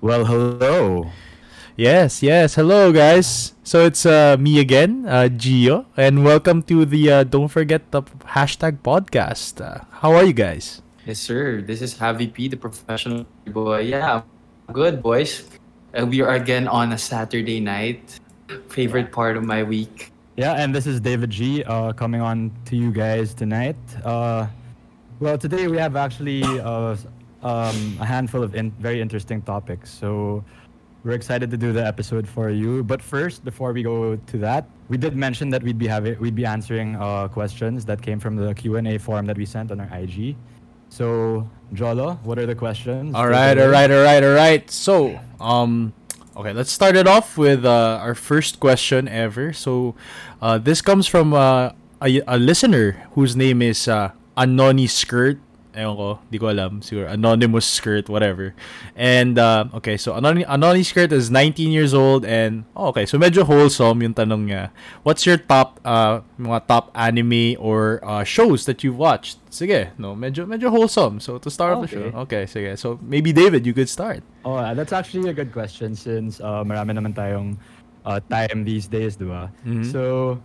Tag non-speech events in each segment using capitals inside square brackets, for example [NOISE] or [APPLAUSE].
Well, hello. Yes, yes. Hello, guys. So it's uh, me again, uh, Gio, and welcome to the uh, Don't Forget the Hashtag podcast. Uh, how are you guys? Yes, sir. This is Javi P, the professional boy. Yeah, good, boys. Uh, we are again on a Saturday night. Favorite part of my week. Yeah, and this is David G uh, coming on to you guys tonight. Uh, well, today we have actually uh, um, a handful of in- very interesting topics. So we're excited to do the episode for you. But first, before we go to that, we did mention that we'd be having we'd be answering uh, questions that came from the Q and A form that we sent on our IG. So, Jolo, what are the questions? All right, all right, all right, all right. So, um, okay, let's start it off with uh, our first question ever. So, uh, this comes from uh, a, a listener whose name is uh, Anoni Skirt. Ewan ko, di ko alam. Siguro, anonymous skirt, whatever. And, uh, okay, so Anony, Anony skirt is 19 years old and, oh, okay, so medyo wholesome yung tanong niya. What's your top, uh, mga top anime or uh, shows that you've watched? Sige, no, medyo, medyo wholesome. So, to start off the Okay. show. Okay, sige. So, maybe David, you could start. Oh, that's actually a good question since uh, marami naman tayong uh, time these days, di ba? Mhm. So,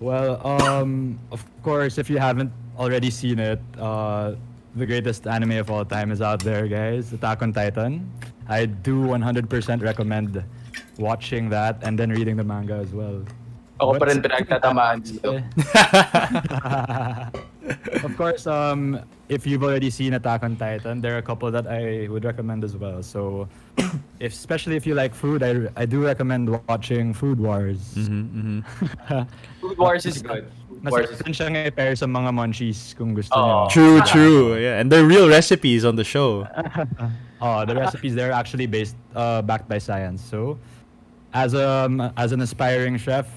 well, um, of course, if you haven't already seen it, uh, the greatest anime of all time is out there, guys. Attack on Titan. I do 100% recommend watching that and then reading the manga as well. Ako pa What's- rin pinagtatamaan dito. [LAUGHS] [LAUGHS] of course, um, if you've already seen Attack on Titan, there are a couple that I would recommend as well. So, [COUGHS] if, especially if you like food, I, I do recommend watching Food Wars. Mm-hmm, mm-hmm. [LAUGHS] Food Wars is good. Food Wars is Masarap siyang i-pair sa mga munchies kung gusto Oo. niyo. True, true. Yeah, and they're real recipes on the show. [LAUGHS] Oh, the recipes they're actually based uh, backed by science. So, as um as an aspiring chef,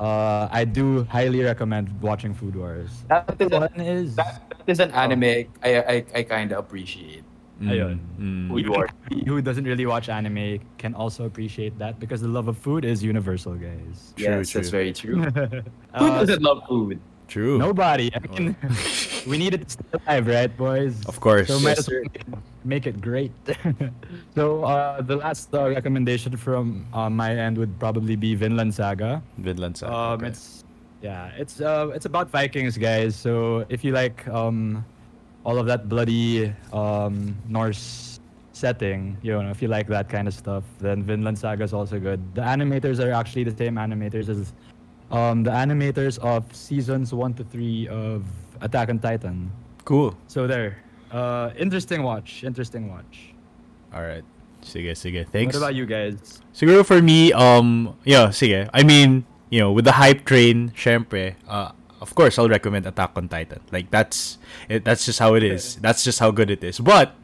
uh, I do highly recommend watching Food Wars. That is, a, One is that, that is an anime I I, I kind of appreciate. Ayun. Mm. Food Wars. who doesn't really watch anime can also appreciate that because the love of food is universal, guys. True, yes, that's very true. [LAUGHS] Who Uh, doesn't love food? True. nobody. I mean, [LAUGHS] we need it to stay alive, right, boys? Of course. So Yes, might as well make it great. [LAUGHS] so uh, the last uh, recommendation from uh, my end would probably be Vinland Saga. Vinland Saga. Um, okay. it's yeah, it's uh, it's about Vikings, guys. So if you like um, all of that bloody um, Norse setting, you know, if you like that kind of stuff, then Vinland Saga is also good. The animators are actually the same animators as um, the animators of seasons one to three of Attack on Titan. cool. So there, uh, interesting watch. Interesting watch. All right. Sige, sige. Thanks. What about you guys? Siguro for me, um, yeah, sige. I mean, you know, with the hype train, syempre, uh, of course, I'll recommend Attack on Titan. Like that's it, that's just how it is. That's just how good it is. But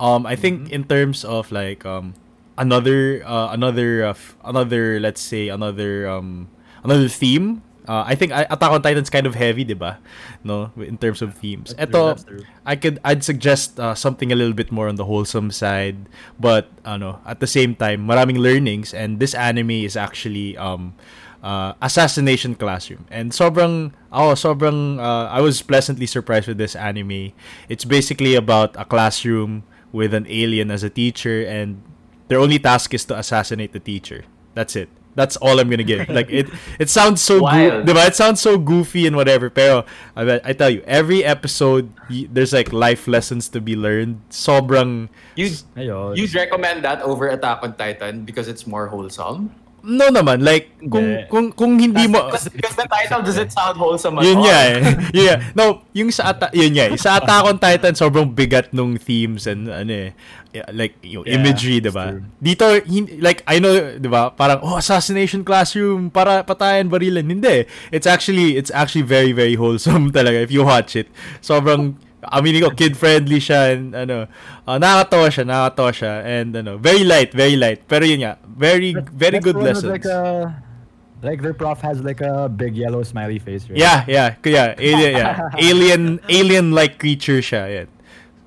um, I think in terms of like um, another uh, another uh, f- another let's say another um, another theme. Uh, I think Attack on Titan's kind of heavy, diba? No, in terms of themes. That's true, Ito, that's true. I could I'd suggest uh, something a little bit more on the wholesome side, but ano, at the same time, maraming learnings and this anime is actually um uh, Assassination Classroom. And sobrang oh, sobrang uh, I was pleasantly surprised with this anime. It's basically about a classroom with an alien as a teacher and their only task is to assassinate the teacher. That's it. That's all I'm gonna give. Like it, it sounds so Wild. good, It sounds so goofy and whatever. Pero I, I tell you, every episode y- there's like life lessons to be learned. Sobrang You Ayun. you recommend that over Attack on Titan because it's more wholesome? No naman like kung Hindi. kung kung hindi mo Because, because the title doesn't sound wholesome at yun all. nga eh. [LAUGHS] yun nga. No, yung sa ata yun eh. Sa [LAUGHS] Attack on Titan sobrang bigat nung themes and ano eh yeah, like yung Yeah, imagery, 'di ba? Dito hin- like I know, 'di ba? Parang oh, assassination classroom para patayan barilan. Hindi. It's actually it's actually very very wholesome [LAUGHS] talaga if you watch it. Sobrang aminin ko kid friendly siya and ano uh, nakakatawa siya nakakatawa siya and ano very light very light pero yun nga very very That's good lessons Like, a, like their prof has like a big yellow smiley face, right? Yeah, yeah, kaya alien, yeah. alien, alien-like creature siya. Yan.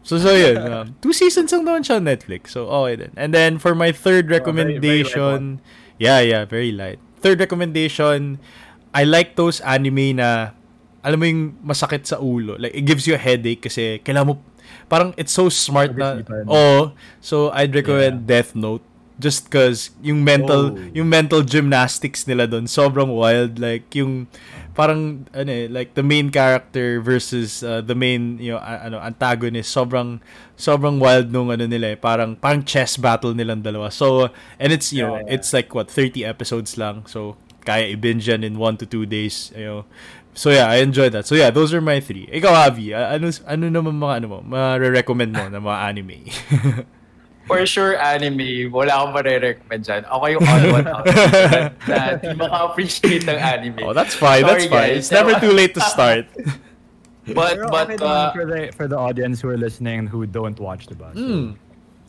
So, so yun. Um, two seasons lang naman siya on Netflix. So, okay. And then, for my third Oh, very- very recommendation, yeah, yeah, very light. Third recommendation, I like those anime na, alam mo yung masakit sa ulo. Like, it gives you a headache kasi kailangan mo, parang it's so smart na. Oh, so I'd recommend Death Note just cause yung mental Oh. yung mental gymnastics nila doon sobrang wild like yung parang ano eh, like the main character versus uh, the main you know a- ano antagonist sobrang sobrang wild nung ano nila eh parang parang chess battle nilang dalawa so and it's you know Yeah, yeah. it's like what 30 episodes lang so kaya i-binge yan in 1 to 2 days you know so yeah I enjoyed that so yeah those are my three ikaw Avi a- ano ano naman mga ano mo ma-recommend mo na mga anime [LAUGHS] For sure, anime. Wala akong marirecommend dyan. Ako yung odd one out [LAUGHS] na di maka-appreciate ng anime. oh that's fine that's fine guys. it's never too late to [LAUGHS] start But, but, uh, for the for the audience who are listening who don't watch the bus. Hmm.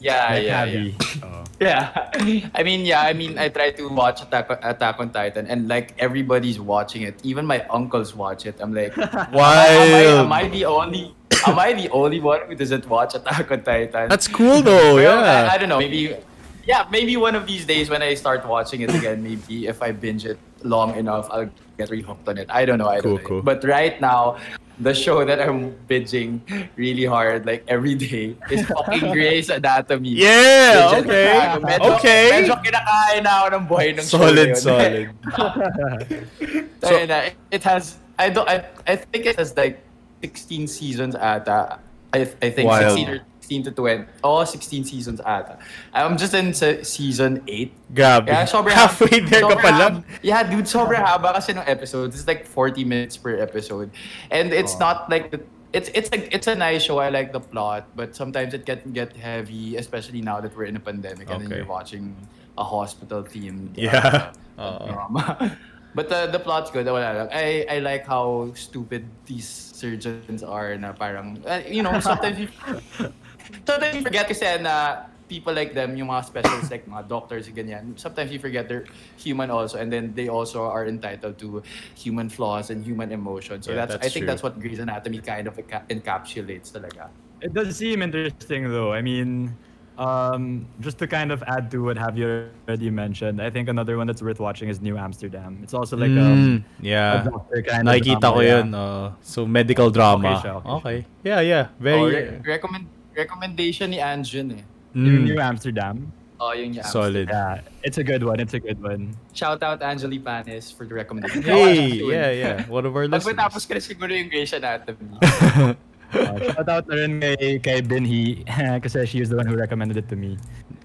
Yeah, Like yeah, Abby. yeah. Oh. Yeah. [LAUGHS] I mean, yeah, I mean, I try to watch Attack, Attack on Titan and like everybody's watching it. Even my uncles watch it. I'm like, am [LAUGHS] am I the only am I the only one who doesn't watch Attack on Titan? that's cool though Well, yeah I, I don't know. Maybe, yeah, maybe one of these days when I start watching it again, maybe if I binge it long enough, I'll get really hooked on it. I don't know. I Cool, don't know. cool. But right now, the show that I'm binging really hard, like every day, is fucking [LAUGHS] Grey's Anatomy. Yeah, Medyo- okay. Medyo, Okay. Medyo kinakain na ako ng buhay ng show Solid, na yun. solid. [LAUGHS] so, yun na, it has, I don't, I, I think it has like 16 seasons ata. I, I think Wild. 16 or 16 to 20. Oh, 16 seasons ata. I'm just in se- season 8. Grabe. Yeah, sobrang [LAUGHS] Halfway there ka sobrang pa lang. Yeah, dude, sobrang haba kasi ng episodes. It's like 40 minutes per episode. And it's Oh. not like the it's it's a it's a nice show. I like the plot, but sometimes it can get heavy, especially now that we're in a pandemic and then you're watching a hospital themed Yeah. [LAUGHS] uh, drama. [LAUGHS] But the the plot's good. Wala lang. I I like how stupid these surgeons are na parang uh, you know, sometimes you sometimes you forget kasi na people like them, yung mga specialists like mga doctors, ganyan, sometimes you forget they're human also and then they also are entitled to human flaws and human emotions. So Yeah, that's, I that's think true. that's what Grey's Anatomy kind of encapsulates talaga. It does seem interesting though. I mean, um, just to kind of add to what have you already mentioned, I think another one that's worth watching is New Amsterdam. It's also like um, Mm, yeah. a doctor kind of drama, ko yeah. yun. uh, so, medical drama. Okay siya, okay Okay. Yeah, yeah. Oh, Very re- recommend recommendation ni Anjun eh. Yung mm, New Amsterdam. Oh, yung niya. solid. Yeah, it's a good one. It's a good one. Shout out Angeli Panes for the recommendation. Hey, yeah, yeah. One of our Pag listeners. matapos ka na siguro yung Grey's Anatomy. Uh, [LAUGHS] shout out na rin kay, kay Binhi [LAUGHS] kasi she was the one who recommended it to me.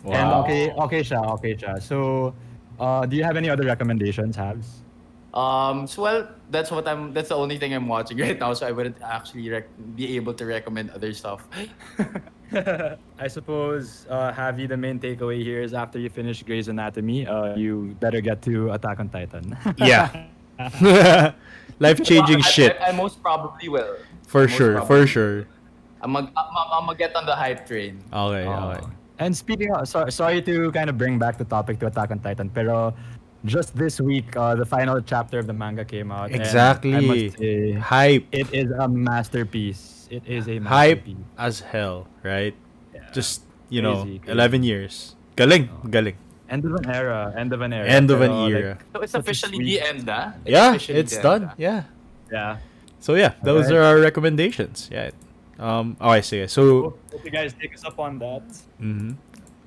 And okay, okay siya, okay siya. So, uh, do you have any other recommendations, Habs? Um, so well, that's what I'm. That's the only thing I'm watching [LAUGHS] right now. So I wouldn't actually rec- be able to recommend other stuff. [LAUGHS] I suppose, uh, Javi, the main takeaway here is after you finish Grey's Anatomy, uh, you better get to Attack on Titan. [LAUGHS] yeah. Life changing I- shit. I, I most probably will. For Most sure, for sure. I'm mag, I'm, I'm, I'm get on the hype train. Okay, Uh, okay. And speaking of, so, sorry to kind of bring back the topic to Attack on Titan, pero just this week, uh, the final chapter of the manga came out. and I Exactly. must say, Hype. it is a masterpiece. It is a Hype masterpiece. as hell, right? Yeah. Just, you know, Crazy, crazy. 11 years. Galing, galing. End of an era. End of an era. End of an Pero, like, era. So it's officially the end, ah? Yeah, it's done. end, ah? Yeah. yeah. So yeah, those Alright. are our recommendations. Yeah. Um. Oh, I see. So. Hope you guys take us up on that. mhm.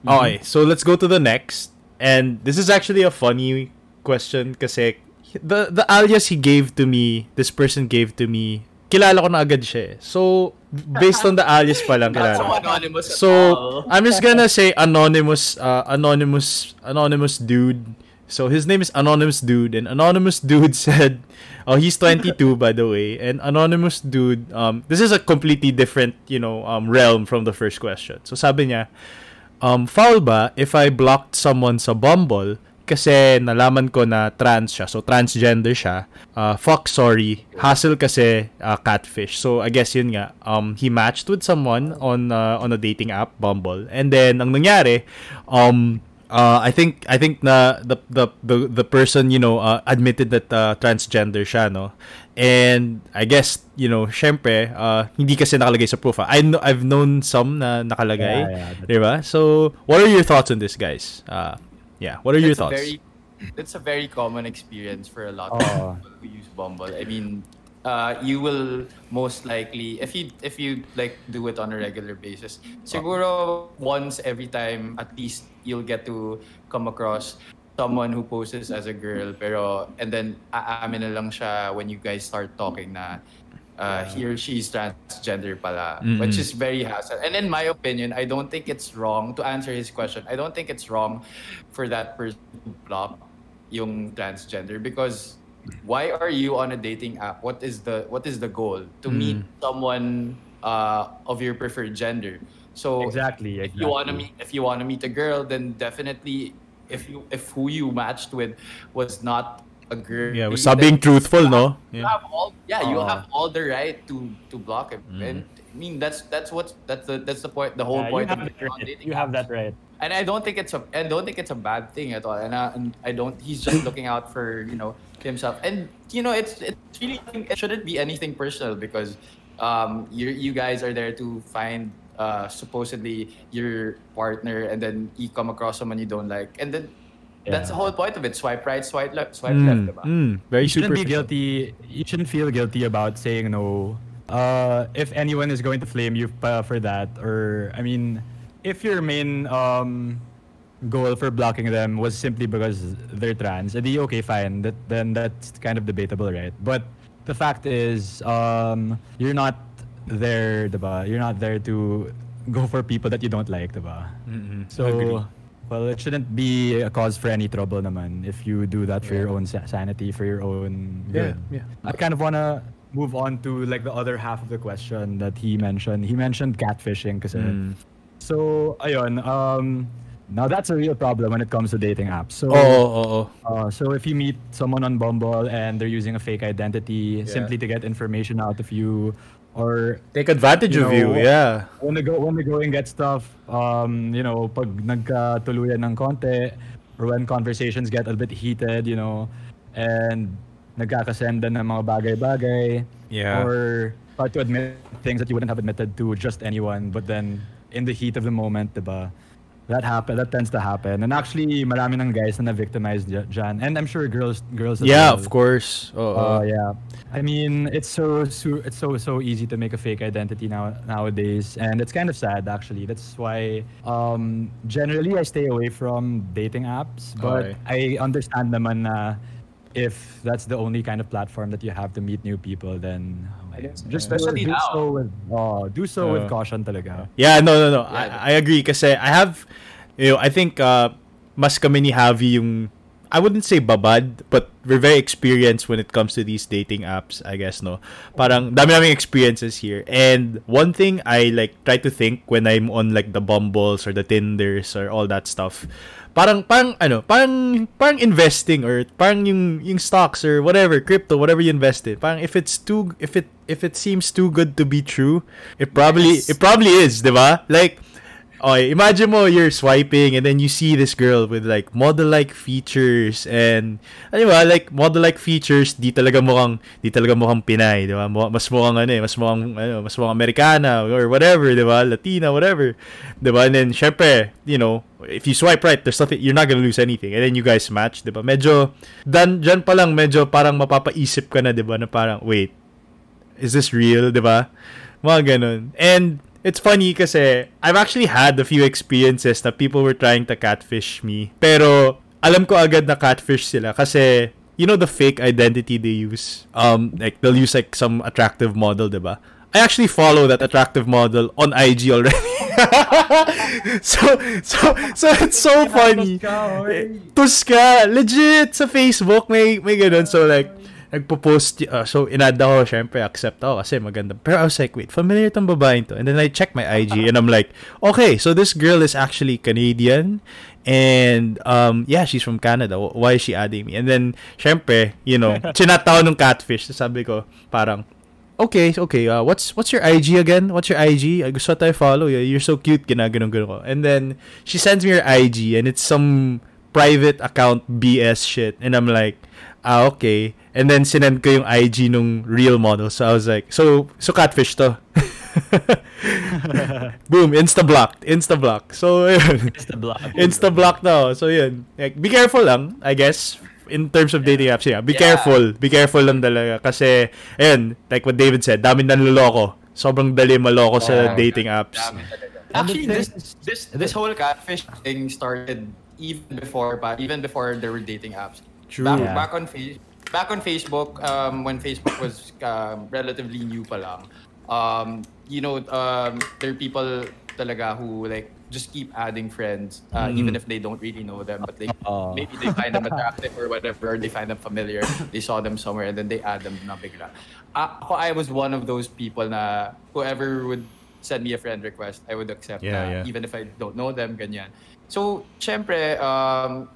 Okay, so let's go to the next. And this is actually a funny question kasi the the alias he gave to me, this person gave to me, kilala ko na agad siya eh. So, based on the alias pa lang Not so anonymous So. I'm just gonna say anonymous, uh, anonymous, anonymous dude. So his name is anonymous dude, and anonymous dude [LAUGHS] said, "Oh, he's 22 by the way." And anonymous dude, um, this is a completely different, you know, um, realm from the first question. So sabi niya, um, foul ba if I blocked someone sa Bumble kasi nalaman ko na trans siya, so transgender siya. Uh, fuck, sorry. Hassle kasi uh, catfish. So I guess yun nga. Um, he matched with someone on uh, on a dating app, Bumble, and then ang nangyari, um, uh, I think I think na the the the, the person you know uh, admitted that uh, transgender siya no and I guess you know syempre uh, hindi kasi nakalagay sa profile I know I've known some na nakalagay Yeah, yeah, that's- di ba so what are your thoughts on this guys uh, yeah what are your It's a thoughts Very, it's a very common experience for a lot of Oh. people who use Bumble. I mean, uh, you will most likely if you if you like do it on a regular basis siguro once every time at least you'll get to come across someone who poses as a girl pero and then aamin na lang siya when you guys start talking na uh, he or she's transgender pala which is very hassle and in my opinion I don't think it's wrong to answer his question I don't think it's wrong for that person to block yung transgender because why are you on a dating app? What is the what is the goal? To meet someone uh, of your preferred gender. So Exactly, if you want to meet if you want to meet a girl, then definitely if you if who you matched with was not a girl. Yeah, stop being truthful, no? You Yeah. have all yeah, you Uh. have all the right to to block him. Mm. And I mean that's that's what that's the that's the point the whole Yeah, point you of have, being that right. dating you have that right. and I don't think it's a I don't think it's a bad thing at all. And I, and I don't he's just [COUGHS] looking out for you know himself. And you know it's it's really it shouldn't be anything personal because um you you guys are there to find uh supposedly your partner and then you come across someone you don't like and then that's the whole point of it. Swipe right, swipe left, swipe left. Mm, diba? mm, very you shouldn't be guilty. You shouldn't feel guilty about saying no. Uh, if anyone is going to flame you pa- for that, or I mean, if your main um, goal for blocking them was simply because they're trans, edi okay, fine. That then that's kind of debatable, right? But the fact is, um, you're not there, diba? You're not there to go for people that you don't like, diba? Mm-mm. So, well, it shouldn't be a cause for any trouble naman if you do that for your own sanity, for your own Yeah, good. yeah. I kind of want to move on to like the other half of the question that he mentioned. He mentioned catfishing kasi. Mm. So, ayun, um, now that's a real problem when it comes to dating apps. So, Oo, oo, oo. uh, so if you meet someone on Bumble and they're using a fake identity simply to get information out of you, or Take advantage You of you, know, yeah. when the go when the going gets tough, um, you know, pag nagkatuluyan ng konti, or when conversations get a bit heated, you know, and nagkakasenda ng mga bagay-bagay, Yeah. or start to admit things that you wouldn't have admitted to just anyone, but then in the heat of the moment, diba? That happen. That tends to happen. And actually, marami ng guys na na-victimized dy- dyan. And I'm sure girls, girls as Yeah, well. of course. Oo. Uh, yeah. I mean, it's so, so it's so so easy to make a fake identity now nowadays, and it's kind of sad actually. That's why um, generally I stay away from dating apps, but Okay. I understand naman na if that's the only kind of platform that you have to meet new people, then just Especially do, now. so with uh, do so Uh, with caution talaga. Yeah, no, no, no. Yeah. I, I agree kasi I have, you know, I think uh, mas kami ni Javi yung, I wouldn't say babad, but we're very experienced when it comes to these dating apps, I guess, no? Parang dami naming experiences here. And one thing I like try to think when I'm on like the Bumbles or the Tinders or all that stuff, parang parang ano, parang parang investing or parang yung yung stocks or whatever, crypto, whatever you invest in. Parang if it's too if it if it seems too good to be true, it probably Yes. it probably is, 'di ba? Like Okay, imagine mo you're swiping and then you see this girl with like model-like features and ano ba, like model-like features, di talaga mukhang di talaga mukhang Pinay, di ba? Mas mukhang ano eh, mas mukhang ano, mas mukhang Americana or whatever, di ba? Latina, whatever. Di ba? And then syempre, you know, if you swipe right, there's nothing you're not gonna lose anything. And then you guys match, di ba? Medyo dan dyan pa lang medyo parang mapapaisip ka na, di ba? Na parang wait, is this real, di ba? Mga ganun. And it's funny kasi I've actually had a few experiences na people were trying to catfish me. Pero alam ko agad na catfish sila kasi you know the fake identity they use. Um like they'll use like some attractive model, 'di ba? I actually follow that attractive model on IG already. [LAUGHS] so so so it's so funny. Tuska, legit sa Facebook may may ganun so like nagpo-post uh, so inad ako syempre accept ako kasi maganda. Pero I was like wait familiar tong babae to. And then I check my IG and I'm like okay so this girl is actually Canadian and um yeah she's from Canada. Wh- why is she adding me? And then syempre you know [LAUGHS] chinataw nung catfish. Sabi ko parang okay okay uh, what's what's your IG again? What's your IG I gusto tayo follow. You you're so cute ginaganon ko. And then she sends me her IG and it's some private account BS shit. And I'm like ah okay and then sinend ko yung IG nung real model so I was like so so catfish to [LAUGHS] boom insta blocked insta block so yun It's the block. insta block na ako. so yun like, be careful lang I guess in terms of dating apps, yeah, be Yeah. careful. Be careful lang talaga. Kasi, ayun, like what David said, dami nanloloko. Sobrang dali maloko sa Yeah. dating apps. Actually, this is- this this whole catfish thing started even before, but even before there were dating apps. True. Back, Yeah. back on face, back on Facebook, um, when Facebook was um, relatively new pa lang, um, you know, um, there are people talaga who like just keep adding friends, uh, Mm. even if they don't really know them, but they Oh. maybe they find them attractive or whatever, or they find them familiar, they saw them somewhere, and then they add them na bigla. Ako, I was one of those people na whoever would send me a friend request, I would accept Yeah, na, yeah. even if I don't know them, ganyan. So, syempre, um,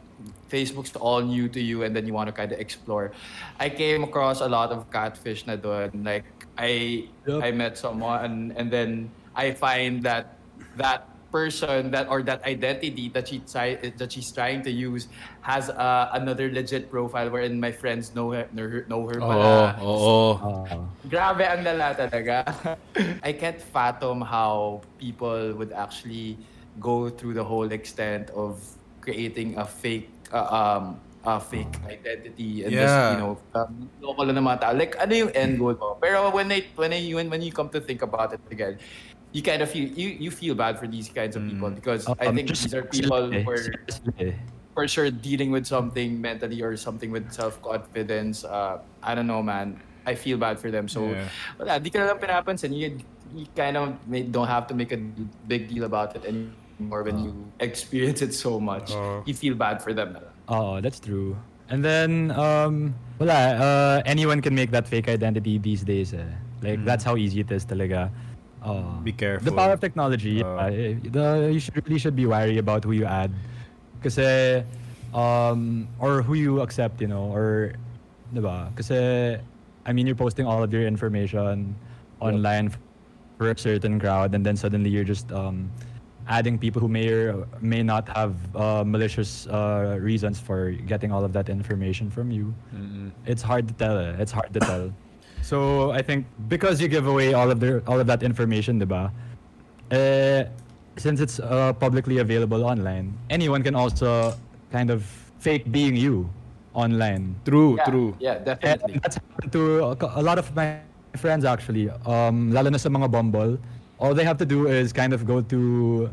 Facebook's all new to you and then you want to kind of explore. I came across a lot of catfish na doon. Like, I Yup. I met someone and then I find that that person that or that identity that she try, that she's trying to use has uh, another legit profile wherein my friends know her know her, know her Oo, pala. oo. Uh, [LAUGHS] Grabe ang lala talaga. [LAUGHS] I can't fathom how people would actually go through the whole extent of creating a fake uh, um a fake identity and just Yeah. you know um, loko lang ng mga tao. Like ano yung end goal mo? Pero when I when I when, when you come to think about it again, you kind of feel you you feel bad for these kinds of people because I um, think just these are people seriously, who are seriously. for sure dealing with something mentally or something with self-confidence. Uh, I don't know, man. I feel bad for them. So, Yeah. wala, di ka na lang pinapansin. You, you kind of may, don't have to make a big deal about it anymore when you experience it so much. Oo. You feel bad for them. Oh, that's true. And then, um, wala, uh, anyone can make that fake identity these days. Eh. Like, that's how easy it is talaga. Uh, Be careful. The power of technology, Uh, yeah, eh, the, you should, really should be wary about who you add. Kasi, um, or who you accept, you know, or, diba? Kasi, I mean, you're posting all of your information online for a certain crowd, and then suddenly you're just um, adding people who may or may not have uh, malicious uh, reasons for getting all of that information from you. It's hard to tell. Eh. It's hard to tell. [COUGHS] So I think because you give away all of the all of that information, diba? Eh, since it's uh, publicly available online, anyone can also kind of fake being you online. True, Yeah, true. Yeah, definitely. And that's happened to a, a lot of my friends actually. Um, lalo na sa mga Bumble. All they have to do is kind of go to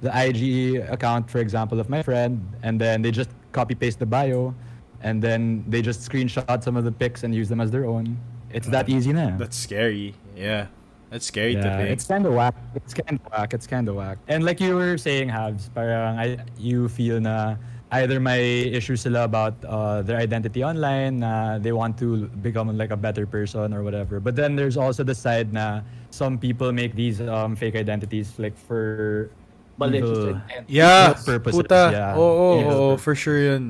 the IG account, for example, of my friend, and then they just copy paste the bio, and then they just screenshot some of the pics and use them as their own. It's that easy na. That's scary. Yeah. That's scary to Yeah, think. it's kind of whack. It's kind of whack. It's kind of whack. And like you were saying, Habs, parang I, you feel na either may issues sila about uh, their identity online, na they want to become like a better person or whatever. But then there's also the side na some people make these um, fake identities like for Malicious intent. Yeah, purposes, puta. yeah. Oo, Evil oo, purposes. for sure yun.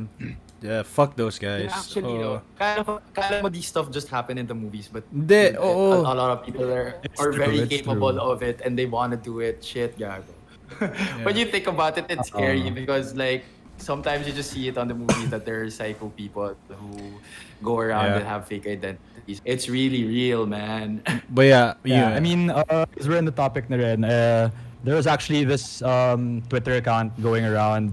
Yeah, fuck those guys. Yeah, actually, Oo. no. Kala, kala mo these stuff just happen in the movies, but Hindi, a, oo. a lot of people are, It's are true, very capable true. of it and they want to do it. Shit, gago. [LAUGHS] when you think about it, it's scary Uh-uh. because like sometimes you just see it on the movies that there are psycho people who go around Yeah. and have fake identities. It's really real, man. [LAUGHS] But yeah, Yeah, yun. I mean, uh, because we're in the topic na rin, uh, there was actually this um, Twitter account going around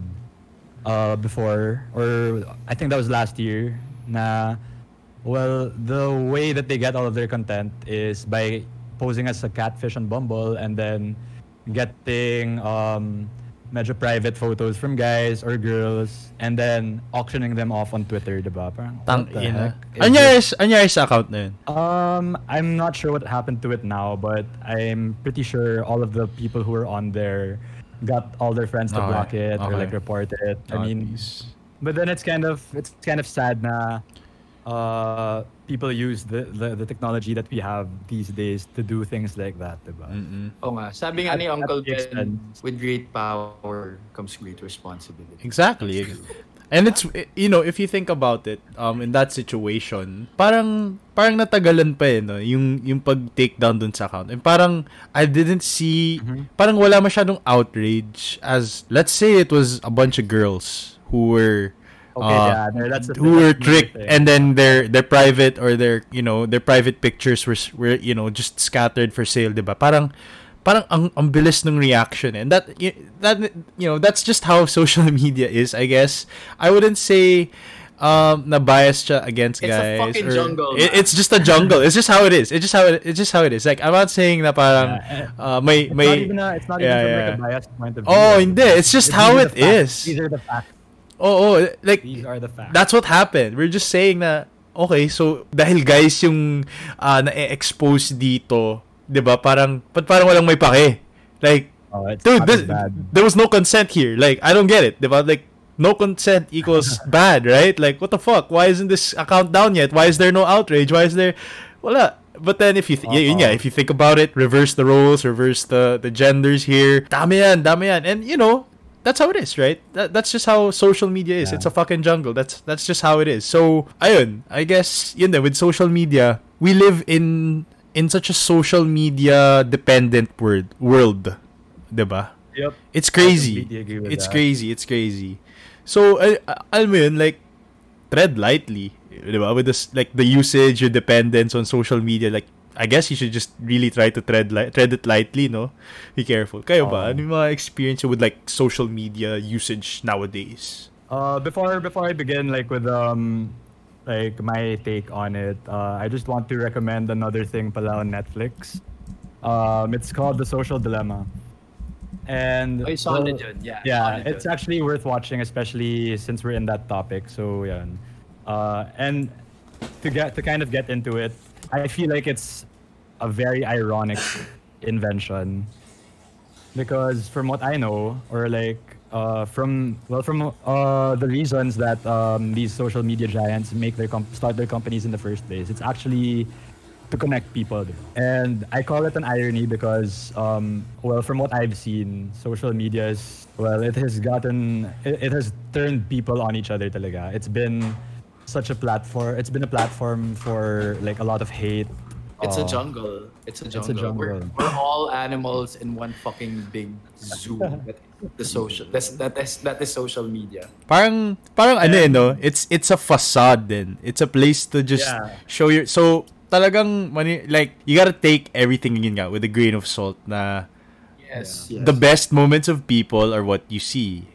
uh, before, or I think that was last year, na, well, the way that they get all of their content is by posing as a catfish on Bumble and then getting um, medyo private photos from guys or girls and then auctioning them off on Twitter, diba? Parang, Tang ina. heck is Anyayos, anyayos account na yun. um, I'm not sure what happened to it now, but I'm pretty sure all of the people who were on there got all their friends to Okay, block it or like report it. I mean, but then it's kind of it's kind of sad na uh, people use the, the the technology that we have these days to do things like that, diba? Mm-mm. Oo nga. Sabi nga ni Uncle. Ben, with great power comes great responsibility. Exactly. And it's you know, if you think about it, um in that situation, parang parang natagalan pa eh, no? Yung yung pag-take down dun sa account. And parang I didn't see parang wala masyadong outrage as let's say it was a bunch of girls who were Okay, uh, yeah, there- that's the who were tricked thing. and then their their private or their you know their private pictures were were you know just scattered for sale, 'di ba? Parang parang ang, ang bilis ng reaction eh. and that that you know that's just how [LAUGHS] social media is, I guess. I wouldn't say um na biased siya against It's a guys. fucking or- jungle, It, it's just a jungle. It's just how it is. It's just how it. It's just how it is. Like I'm not saying na parang Yeah, uh, may It's may. not even a, it's not Yeah, even from yeah. like a biased point of view. Oh, hindi. It's just how these are it the facts. is. These are the facts. Oh, oh, like These are the facts. that's what happened. We're just saying na okay, so dahil guys yung uh, na-expose dito, 'di ba? Parang pat parang walang may pake. Like oh, dude, this, there was no consent here. Like I don't get it, 'di ba? Like no consent equals [LAUGHS] bad, right? Like what the fuck? Why isn't this account down yet? Why is there no outrage? Why is there wala? But then if you th- yeah, nga, Uh-oh. if you think about it, reverse the roles, reverse the the genders here. Dami yan, dami yan. And you know, that's how it is, right? That, that's just how social media is. Yeah. It's a fucking jungle. That's that's just how it is. So, ayun, I guess yun din, with social media, we live in in such a social media dependent world world, 'di ba? Yep. It's crazy. completely agree with It's that. crazy. It's crazy. So, I alam mo yun, like, tread lightly. Diba? With this, like, the usage, your dependence on social media, like, I guess you should just really try to tread li- tread it lightly, no? Be careful. Kayo ba? Oo. Ano yung mga experience with, like, social media usage nowadays? Uh, before before I begin, like with um, like my take on it, uh, I just want to recommend another thing pala on Netflix. Um, it's called The Social Dilemma, and Ay, solid well, yun. Yeah, yeah, solid it's actually worth watching, especially since we're in that topic. So yeah, uh, and to get to kind of get into it, I feel like it's a very ironic invention because from what I know, or like uh, from well from uh, the reasons that um, these social media giants make their com- start their companies in the first place, it's actually to connect people. And I call it an irony because, um, well, from what I've seen, social media is well, it has gotten it, it has turned people on each other. Talaga, it's been such a platform. It's been a platform for like a lot of hate. It's a uh, jungle. It's a a jungle. We're, jungle. we're all animals in one fucking big zoo. [LAUGHS] that, the social. That's that is that is social media. Parang, parang ano eh, no? It's, it's a facade Then It's a place to just Yeah. show your, so, talagang, mani, like, you gotta take everything yun nga with a grain of salt na, Yes. yes. the best moments of people are what you see.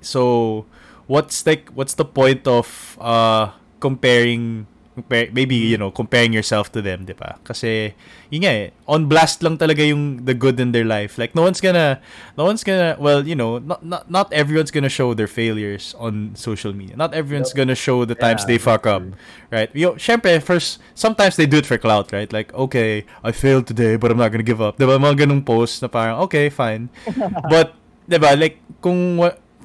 So, what's like what's the point of uh comparing compare, maybe you know comparing yourself to them, 'di ba? Kasi yun nga eh, on blast lang talaga yung the good in their life. Like no one's gonna no one's gonna well, you know, not not, not everyone's gonna show their failures on social media. Not everyone's gonna show the times Yeah, they fuck up. Right? Yo, syempre, first, sometimes they do it for clout, right? Like, okay, I failed today, but I'm not gonna give up. Diba? Mga ganung post na parang, okay, fine. [LAUGHS] but, diba, like, kung,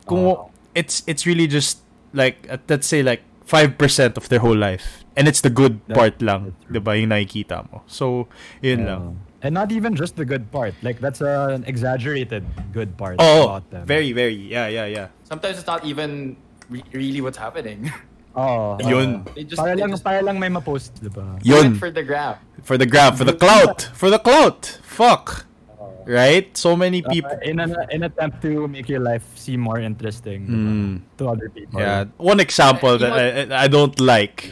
kung, Oo. It's, it's really just, like, uh, let's say, like, 5% of their whole life. And it's the good That- part lang, that's true. diba, yung nakikita mo. So, yun lang. Yeah. And not even just the good part. Like that's a, an exaggerated good part Oh, about them. very, very, yeah, yeah, yeah. Sometimes it's not even re- really what's happening. [LAUGHS] Oh, Yun. They just- para lang just- para lang may ma-post, 'di ba? Yun. for the gram. For the grab, for the clout, for the clout. Fuck. Right? So many people. Uh, in an in attempt to make your life seem more interesting? Mm. to other people. Yeah. One example that I, I don't like.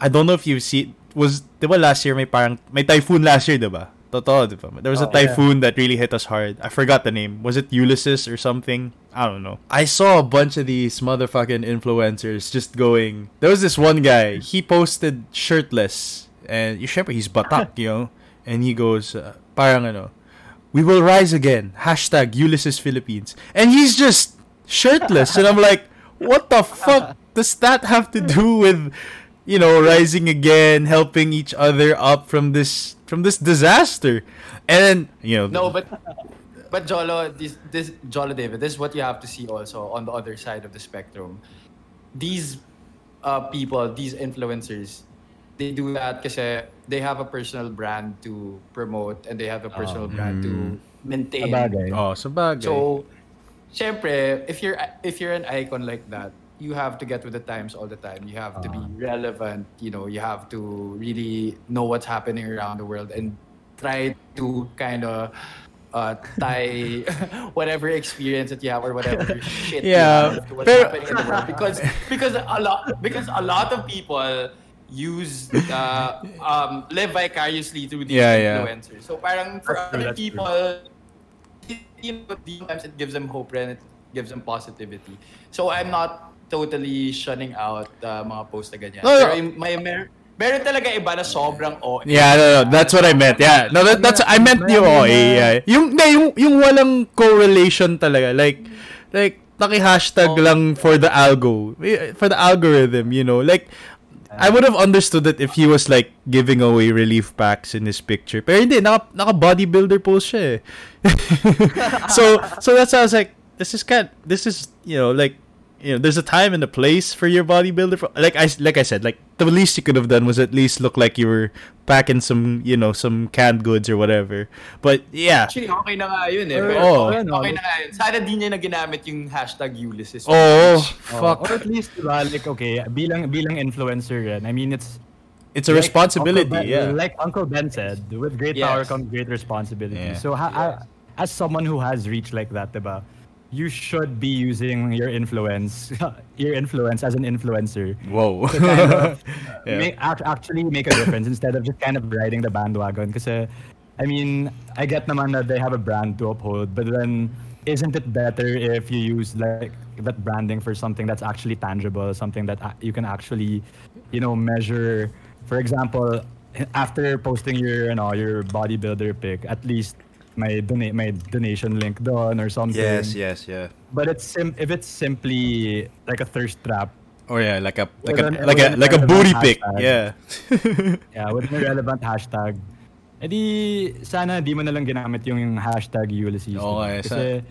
I don't know if you see was diba last year may parang may typhoon last year, diba? Totoo, diba? There was a Oh, yeah. typhoon that really hit us hard. I forgot the name. Was it Ulysses or something? I don't know. I saw a bunch of these motherfucking influencers just going. There was this one guy. He posted shirtless and you syempre he's batak, [LAUGHS] you know. And he goes uh, parang ano, we will rise again. Hashtag Ulysses Philippines. And he's just shirtless. and I'm like, what the fuck does that have to do with, you know, rising again, helping each other up from this from this disaster? And you know, No, but but Jolo, this this Jolo David, this is what you have to see also on the other side of the spectrum. These uh, people, these influencers, they do that because they have a personal brand to promote and they have a personal ah. brand to mm. maintain. Sabagay. oh, sabagay. So, syempre, if you're if you're an icon like that, you have to get with the times all the time. You have to be ah. relevant. You know, you have to really know what's happening around the world and try to kind of uh, tie [LAUGHS] whatever experience that you have or whatever [LAUGHS] shit Yeah, you have to what's pero- happening in the world because because a lot because a lot of people use uh, um, live vicariously through these Yeah, yeah. influencers. So parang for That's other that's true. people you know, sometimes it gives them hope and it gives them positivity. So I'm not totally shunning out uh, mga post na ganyan. No, no. Pero may mer meron talaga iba na sobrang OA. Yeah, no, no, that's what I meant. Yeah, no, that, that's I meant yung OA. Yeah. Yung, na, yung, yung walang correlation talaga. Like, like naki-hashtag Oh. lang for the algo, eh, for the algorithm. You know, like. I would have understood it if he was like giving away relief packs in his picture. Pero hindi, naka, naka bodybuilder pose siya eh. [LAUGHS] so, so that's how I was like, this is kind, this is, you know, like, you know, there's a time and a place for your bodybuilder. fo- Like I, like I said, like the least you could have done was at least look like you were packing some, you know, some canned goods or whatever. But yeah, Actually, okay na nga yun eh. Or- Pero, Oo. okay, okay na nga yun. Sana di niya na ginamit yung hashtag Ulysses. oh, Oh, fuck, or at least, diba, like, okay, bilang, bilang influencer yan, I mean, it's it's a like responsibility. Ben, yeah, Like Uncle Ben said, with great power comes great responsibility. Yeah. So, ha- ha- as someone who has reached like that, diba, you should be using your influence, [LAUGHS] your influence as an influencer whoa, to kind of [LAUGHS] [LAUGHS] Yeah. make, actually make a difference instead of just kind of riding the bandwagon. Because, uh, I mean, I get naman that they have a brand to uphold, but then isn't it better if you use like that branding for something that's actually tangible, something that you can actually, you know, measure? For example, after posting your, you know, your bodybuilder pic, at least my donate my donation link doon or something. yes, yeah. But it's sim- if it's simply like a thirst trap Or yeah, like a like a like a like a booty pic. Yeah. [LAUGHS] Yeah, with an irrelevant hashtag. Eh di, sana di mo na lang ginamit yung hashtag Ulysses. Oo diba? Kasi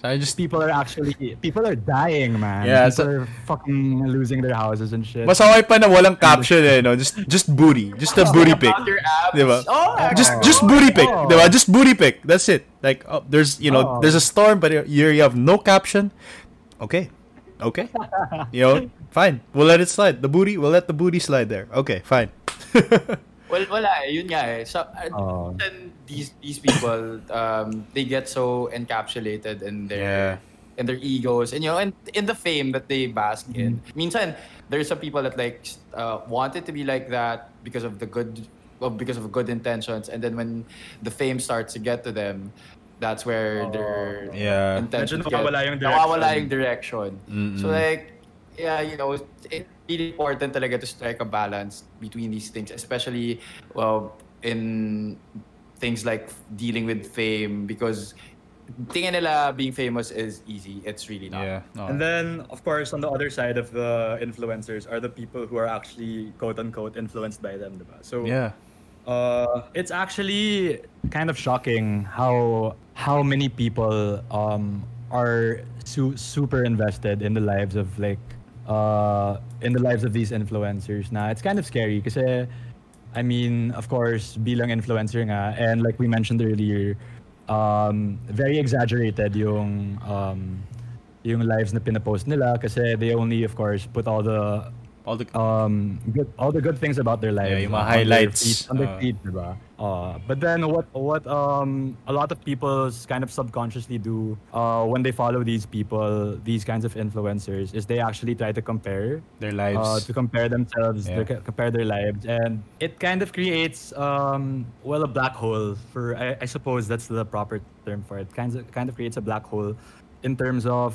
so I just people are actually, people are dying, man. Yeah, people so- are fucking losing their houses and shit. Mas okay pa na walang caption eh, no? Just just booty. Just a booty pic. About your. Diba? Oh, Just Oh. just booty pic. Oh. Diba? Just booty pic. That's it. Like oh, there's, you know, Oh. there's a storm but you you have no caption. Okay. Okay. [LAUGHS] you know, fine. We'll let it slide. The booty, we'll let the booty slide there. Okay, fine. [LAUGHS] Well, wala eh. Yun nga eh. So, uh, Oh. then these these people, um, they get so encapsulated in their Yeah. in their egos and you know and in the fame that they bask in. Minsan, there's some people that like uh, wanted to be like that because of the good, well, because of good intentions, and then when the fame starts to get to them, that's where their Yeah. intentions Medyo nawawala yung nawawala direction. yung direction. So Mm-mm. like, yeah, you know, it's really important talaga to strike a balance between these things, especially well in things like dealing with fame because tingin nila being famous is easy. It's really not. yeah. No. And then, of course, on the other side of the influencers are the people who are actually quote unquote influenced by them, diba? So yeah. Uh, it's actually kind of shocking how how many people um are su- super invested in the lives of like uh in the lives of these influencers. Now it's kind of scary because I mean, of course, bilang influencer nga, and like we mentioned earlier, um, very exaggerated yung um, yung lives na pinapost nila kasi they only, of course, put all the All the um good all the good things about their lives. yung mga on their highlights, feed- on their uh, diba? Uh, but then what what um a lot of people kind of subconsciously do uh when they follow these people, these kinds of influencers, is they actually try to compare their uh, lives. to compare themselves, Yeah. to co- compare their lives, and it kind of creates um, well a black hole for I, I suppose that's the proper term for it. Kind of kind of creates a black hole in terms of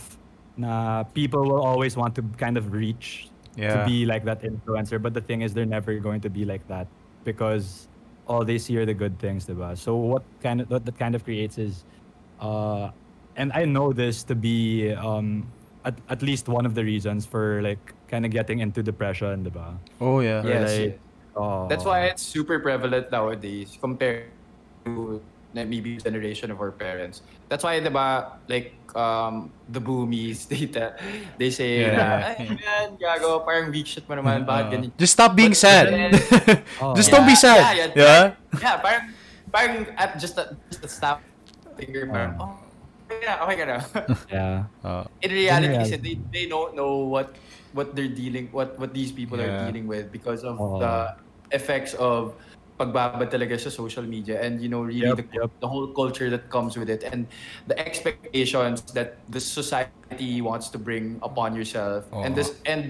na people will always want to kind of reach Yeah. to be like that influencer, but the thing is they're never going to be like that because all they see are the good things, diba? So what kind of what that kind of creates is uh and I know this to be um at, at least one of the reasons for like kind of getting into depression, diba? oh yeah. Or, Yes, like, oh, That's why it's super prevalent nowadays compared to na- maybe generation of our parents. That's why, diba, like, um, the boomies, [LAUGHS] they, they say, Yeah, na, yeah. ay, yan, gago, parang weak shit mo naman, bakit Uh, ganyan? just stop being But sad. then- [LAUGHS] Oh. just don't be Yeah, sad. yeah, Yeah. yeah. Yeah, parang, parang at just a, just a snap finger, parang, oh, okay na, okay ka na. [LAUGHS] yeah. Uh, in reality, In kasi they, they don't know what what they're dealing what what these people Yeah. are dealing with because of Oo. the effects of pagbabad talaga sa social media and you know really Yep, the, yep. the whole culture that comes with it and the expectations that the society wants to bring upon yourself and this uh-huh. and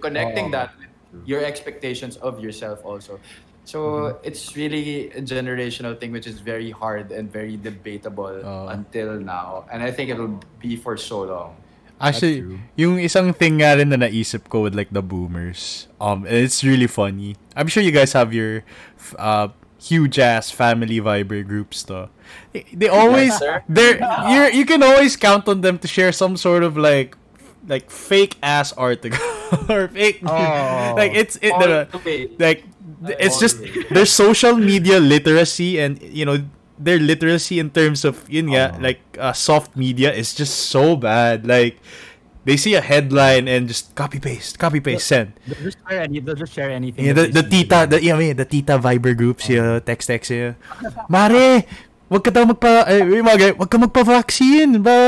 connecting Oo. that with your expectations of yourself also so Mm-hmm. it's really a generational thing which is very hard and very debatable Oo. until now and i think it'll be for so long Actually, yung isang thing nga rin na naisip ko with like the boomers, um, it's really funny. I'm sure you guys have your uh, huge ass family Viber groups, though. They, they always, sir. they're [LAUGHS] you you can always count on them to share some sort of like like fake ass article [LAUGHS] or fake Oh. [LAUGHS] like it's it All the, the like it's just their social media literacy and you know their literacy in terms of yun nga, Oh. like uh, soft media is just so bad like they see a headline and just copy paste copy paste send They'll just share any. They'll just share anything. yeah, the, the tita the yeah, may- the tita viber groups yeah text text yeah mare wag ka daw magpa eh, yung mga wag ka magpa-vaccine ba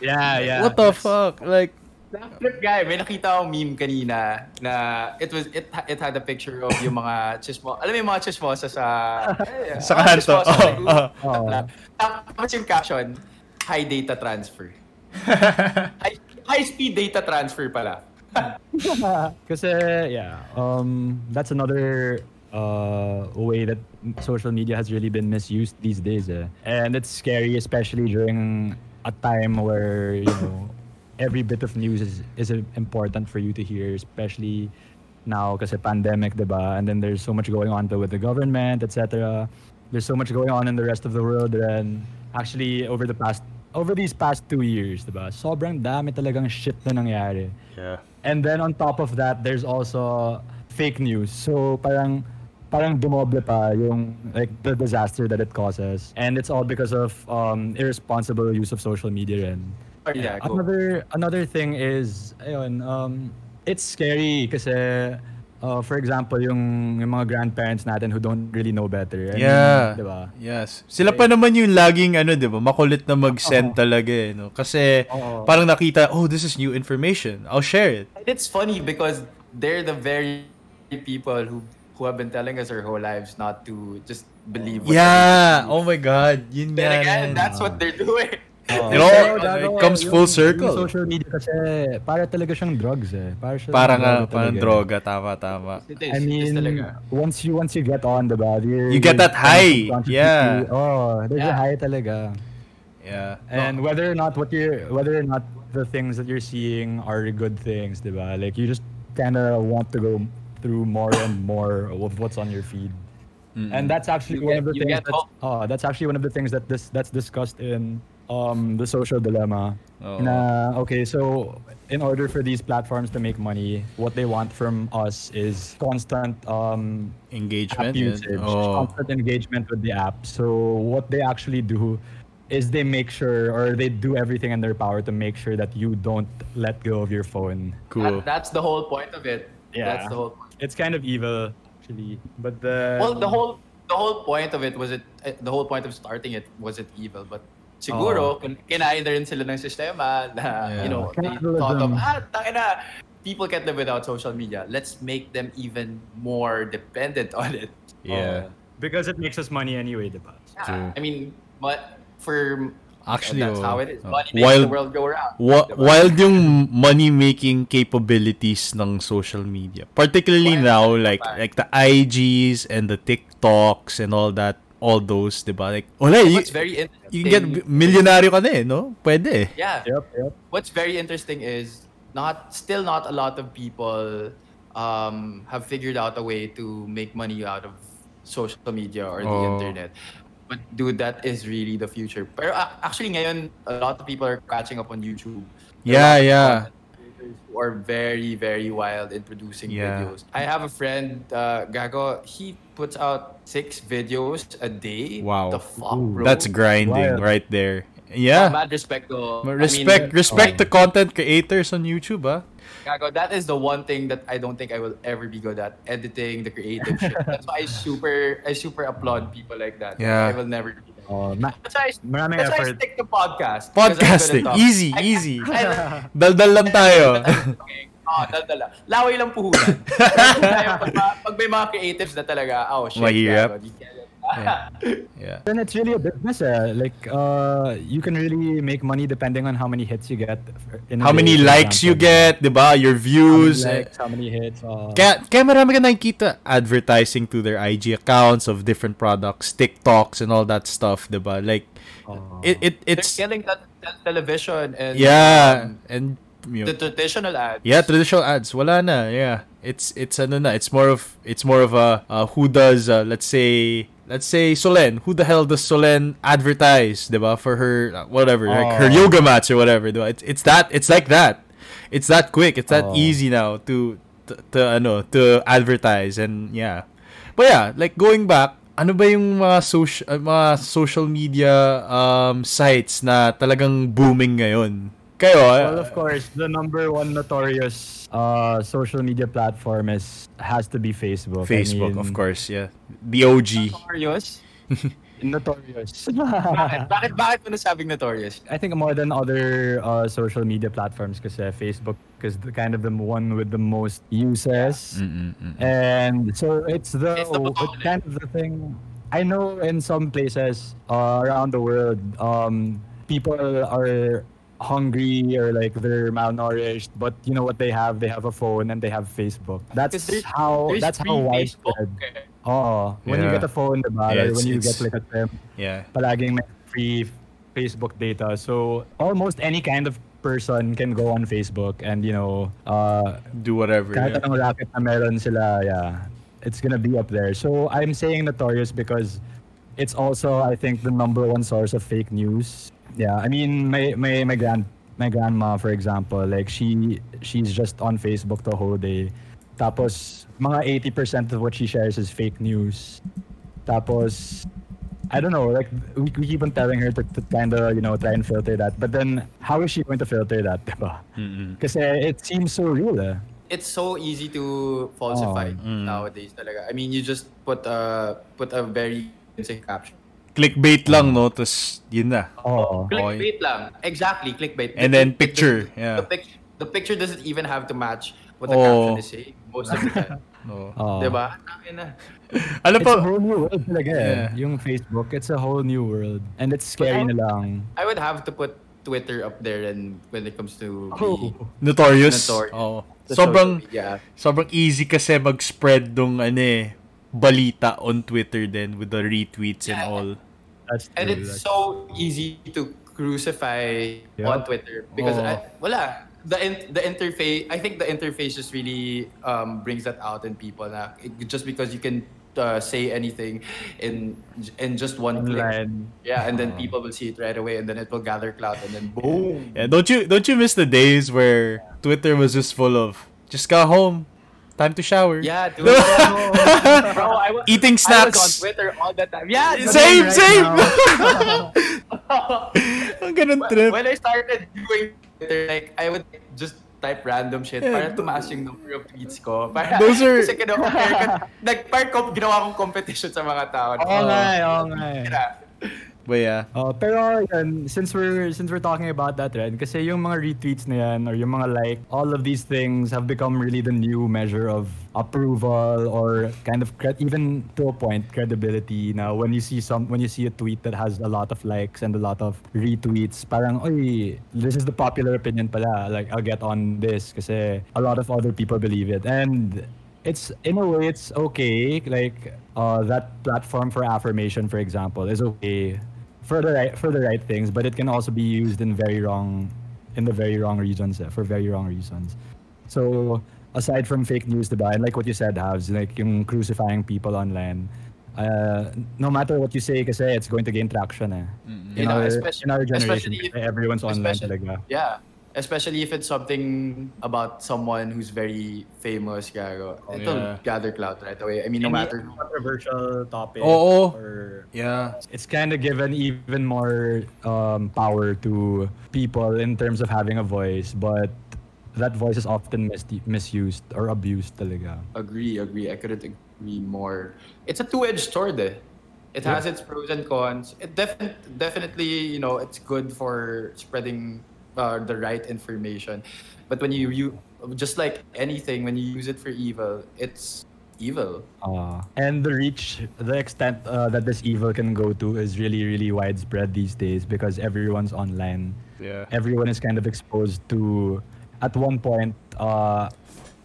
Yeah, yeah. what the Yes. fuck like Flip guy, may nakita akong meme kanina na it was it it had a picture of yung mga chismo. Alam mo yung mga chismosa sa [LAUGHS] Sa mga kanto. Oh, oh. Oh. Tapos yung caption, high data transfer. [LAUGHS] high, high speed data transfer pala. [LAUGHS] Kasi yeah, um, that's another uh, way that social media has really been misused these days. Eh. And it's scary, especially during a time where you know every bit of news is is important for you to hear, especially now because of pandemic, diba? And then there's so much going on with the government, etc. There's so much going on in the rest of the world, and actually over the past over these past two years, diba? Sobrang dami talagang shit na nangyari. yeah And then on top of that, there's also fake news. So parang parang dumoble pa yung like the disaster that it causes. And it's all because of um, irresponsible use of social media and Or yeah, go. another another thing is ayun um it's scary kasi uh, for example yung, yung mga grandparents natin who don't really know better. I mean, Yeah. diba? Yes. Sila pa naman yung laging ano, 'di ba? Makulit na mag-send talaga eh, no? Kasi Oo. parang nakita, oh, this is new information. I'll share it. And it's funny because they're the very people who who have been telling us our whole lives not to just believe. what Yeah. Oh my god. Yun Then again, that's what they're [LAUGHS] doing. Oh. It all- Pero it gago, comes yung- full circle. Yung social media kasi para talaga siyang drugs eh. Para siyang Parang nga, droga parang talaga. droga. Tama, tama. It is. I it is mean, talaga. once you once you get on the diba, you're, You get that high. Yeah. Oh, there's a high talaga. Yeah. And whether or not what you're whether or not the things that you're seeing are good things, diba? Like you just kind of want to go through more and more of what's on your feed. And that's actually You one get- of the things get that's, oh, that's actually one of the things that this that's discussed in um the social dilemma. Oo. Na okay, so in order for these platforms to make money, what they want from us is constant um Engagement. yun. usage, Oh. constant engagement with the app. So what they actually do is they make sure or they do everything in their power to make sure that you don't let go of your phone. Cool. That, that's the whole point of it. That's the whole. It's kind of evil actually, but the Well, the whole the whole point of it was it eh, the whole point of starting it was it evil, but siguro kun kinain na rin sila ng sistema na Yeah. you know they thought Capitalism. of ah tangina people can't live without social media. Let's make them even more dependent on it. Yeah. because it makes us money anyway, diba? True. I mean, but for Actually, that's oh, how it is. oh. Money makes Wild- the world go round. Wa- diba? wild yung money-making capabilities ng social media. Particularly Wild now, like like the IGs and the TikToks and all that, all those, diba? Like, wala, you, What's very interesting, you can get b- milyonaryo ka na eh, no? Pwede eh. yeah. Yep, yep. what's very interesting is not still not a lot of people um, have figured out a way to make money out of social media or the Oh. internet. But dude, that is really the future. Pero a- actually ngayon, a lot of people are catching up on YouTube. There Yeah, are a yeah. content creators Who are very, very wild in producing Yeah. videos. I have a friend, uh, Gago. He puts out six videos a day. Wow. The fuck, Ooh. bro. That's grinding Wild. right there. Yeah. Yeah. Mad respect to. I mean, Respect, respect like- the content creators on YouTube, ah. Gago, that is the one thing that I don't think I will ever be good at editing the creative shit. That's why I super I super applaud people like that. Yeah. I will never that. Oh, ma- That's why I, maraming that's why I stick to podcast. Podcasting, easy, I- easy. Daldal lang tayo. Oo, daldala. Laway lang puhunan. [LAUGHS] Tayo, pag, pag may mga creatives na talaga, oh shit. Mahirap. gago, di kaya- [LAUGHS] yeah. Then it's really a business. Eh. Like, uh, you can really make money depending on how many hits you get. in How day, many for likes you get, get, 'di ba? Your How many views. likes, how many hits. Uh, Kaya, kaya marami ka nakikita advertising to their IG accounts of different products, TikToks and all that stuff, 'di ba? Like uh, it, it They're it's killing that. te- television and Yeah, um, and you know, the traditional ads. yeah, traditional ads. Wala na. Yeah, it's it's ano na. It's more of it's more of a uh, who does uh, let's say let's say Solenn. Who the hell does Solenn advertise, diba, for her uh, whatever, like her Oh. yoga mats or whatever, diba? It's it's that it's like that. It's that quick. It's that Oh. easy now to to, to ano to advertise and yeah. But yeah, like going back, ano ba yung mga social mga social media um sites na talagang booming ngayon? Kayo, ah, Well, of course, the number one notorious uh, social media platform is has to be Facebook. I Facebook, mean, of course, yeah. The OG. Notorious. [LAUGHS] Notorious. [LAUGHS] bakit? Bakit? Bakit mo nasabing notorious? I think more than other uh, social media platforms kasi Facebook is the kind of the one with the most uses. Mm-mm-mm. And so it's the, It's the it's kind of the thing. I know in some places uh, around the world, um, people are hungry or like they're malnourished, but you know what they have? They have a phone and they have Facebook. That's there's- how There's that's how free Facebook. widespread. Oh, when you get a phone, diba? Yeah, Or when you it's- get like a term, Yeah. palaging may free Facebook data. So almost any kind of person can go on Facebook and you know, uh, Do whatever. kahit Yeah. anong racket na meron sila, yeah, it's gonna be up there. So I'm saying notorious because it's also, I think, the number one source of fake news. Yeah, I mean, my my my grand my grandma, for example, like she she's just on Facebook the whole day. Tapos mga 80% of what she shares is fake news. Tapos I don't know, like we, we keep on telling her to, to kind of, you know, try and filter that. But then how is she going to filter that, [LAUGHS] diba? Mm-mm. It seems so real, eh. It's so easy to falsify Oh, mm. nowadays talaga. I mean, you just put a put a very convincing caption. Clickbait lang, no? Tapos, yun na. Oo. Clickbait lang. Exactly, clickbait. And The- then the- picture, The, yeah. the, pic- the picture doesn't even have to match what the Oh. caption is saying most of the time. [LAUGHS] No. Oo. Diba? Na. [LAUGHS] Ano It's pa? a whole new world talaga eh. Yeah. Yung Facebook, it's a whole new world. And it's scary na lang. I would have to put Twitter up there and when it comes to Oh. the, Notorious. Notorious. Oo. the Sobrang, media. sobrang easy kasi mag-spread dong ano eh, balita on Twitter then with the retweets and all. That's true. And it's that's- so easy to crucify Yup. on Twitter because Oo. I, wala the in, the interface I think the interface just really um, brings that out in people na it, just because you can uh, say anything in in just one click yeah and then people will see it right away and then it will gather clout and then boom Yeah, don't you don't you miss the days where Twitter was just full of just got home, time to shower. yeah [LAUGHS] dude bro I was, Eating I was on snacks. Twitter all the time yeah Same, Same right same. [LAUGHS] Ang ganun When- trip. When I started doing Twitter, like, I would just type random shit Yeah. para tumaas yung number of tweets ko. Para, [LAUGHS] Those are- Kasi kino-compare ko. Nag, parang ko- ginawa kong competition sa mga tao. Oo nga eh, oo nga eh. But yeah. Oh, pero yan, since we're since we're talking about that, Red, kasi yung mga retweets na yan or yung mga like, all of these things have become really the new measure of approval or kind of cred- even to a point credibility. Now, when you see some when you see a tweet that has a lot of likes and a lot of retweets, parang, oy, this is the popular opinion pala. Like, I'll get on this kasi a lot of other people believe it. And it's in a way it's okay like uh, that platform for affirmation for example is okay for the right for the right things but it can also be used in very wrong in the very wrong reasons for very wrong reasons so aside from fake news diba and like what you said Havs like yung crucifying people online uh, no matter what you say kasi it's going to gain traction eh. in, You know, our, especially- in our generation everyone's online talaga yeah. Especially if it's something about someone who's very famous, gago. It'll yeah. gather clout right away. I mean, no Any matter controversial topic Oh, or Yeah. it's kind of given even more um, power to people in terms of having a voice, but that voice is often mis- misused or abused talaga. Agree, agree. I couldn't agree more. It's a two-edged sword. Eh. It has its pros and cons. It defi- definitely, you know, it's good for spreading uh, the right information. But when you you just like anything, when you use it for evil, it's evil. Uh, and the reach, the extent uh, that this evil can go to is really, really widespread these days because everyone's online. Yeah. Everyone is kind of exposed to, at one point, uh,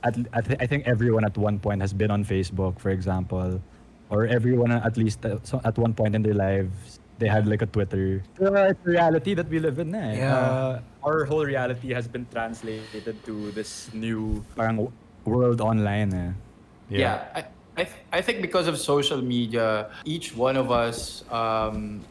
at, at, I think everyone at one point has been on Facebook, for example, or everyone at least at, so- at one point in their lives they had like a Twitter. Uh, it's the reality that we live in na eh. Yeah. Uh, our whole reality has been translated to this new parang world online eh. Yeah, I, I, th- I think because of social media, each one of us, um,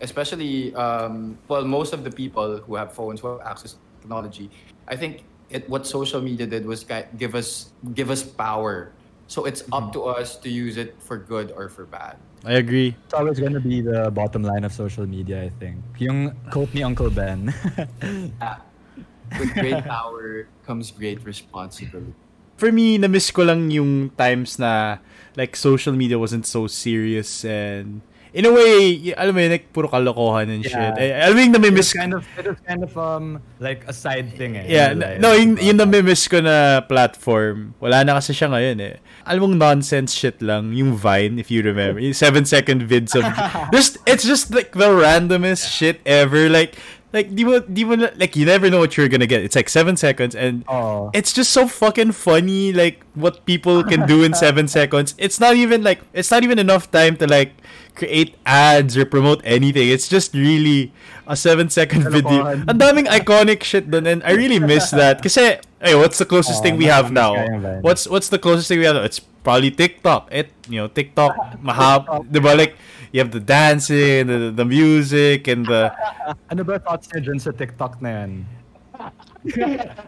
especially, um, well, most of the people who have phones, who have access to technology, I think it, what social media did was give us give us power. So it's up to us to use it for good or for bad. I agree. It's always gonna be the bottom line of social media, I think. Yung quote ni Uncle Ben. [LAUGHS] With great power comes great responsibility. For me, na-miss ko lang yung times na like social media wasn't so serious and in a way, alam mo yun, like puro kalokohan and shit. Yeah. Eh, alam mo yung nami-miss kind of it was kind of um like a side thing eh. Yeah, life. no, yung, yung nami-miss ko na platform, wala na kasi siya ngayon eh. Alam mong nonsense shit lang, yung Vine, if you remember. Yung 7-second vids of... [LAUGHS] just, it's just like the randomest shit ever. Like, like, di mo, di mo, like, you never know what you're gonna get. It's like 7 seconds and Oh. it's just so fucking funny, like, what people can do in 7 [LAUGHS] seconds. It's not even like, it's not even enough time to like, create ads or promote anything. It's just really a 7 second video. Ang daming iconic shit dun and I really miss [LAUGHS] that. Kasi, hey, what's the closest Oh, thing we have now? What's what's the closest thing we have? now? It's probably TikTok. It, you know, TikTok, [LAUGHS] mahab, diba? Like, you have the dancing, the, the music, and the, [LAUGHS] Ano ba thoughts niyo dyan sa TikTok na yan?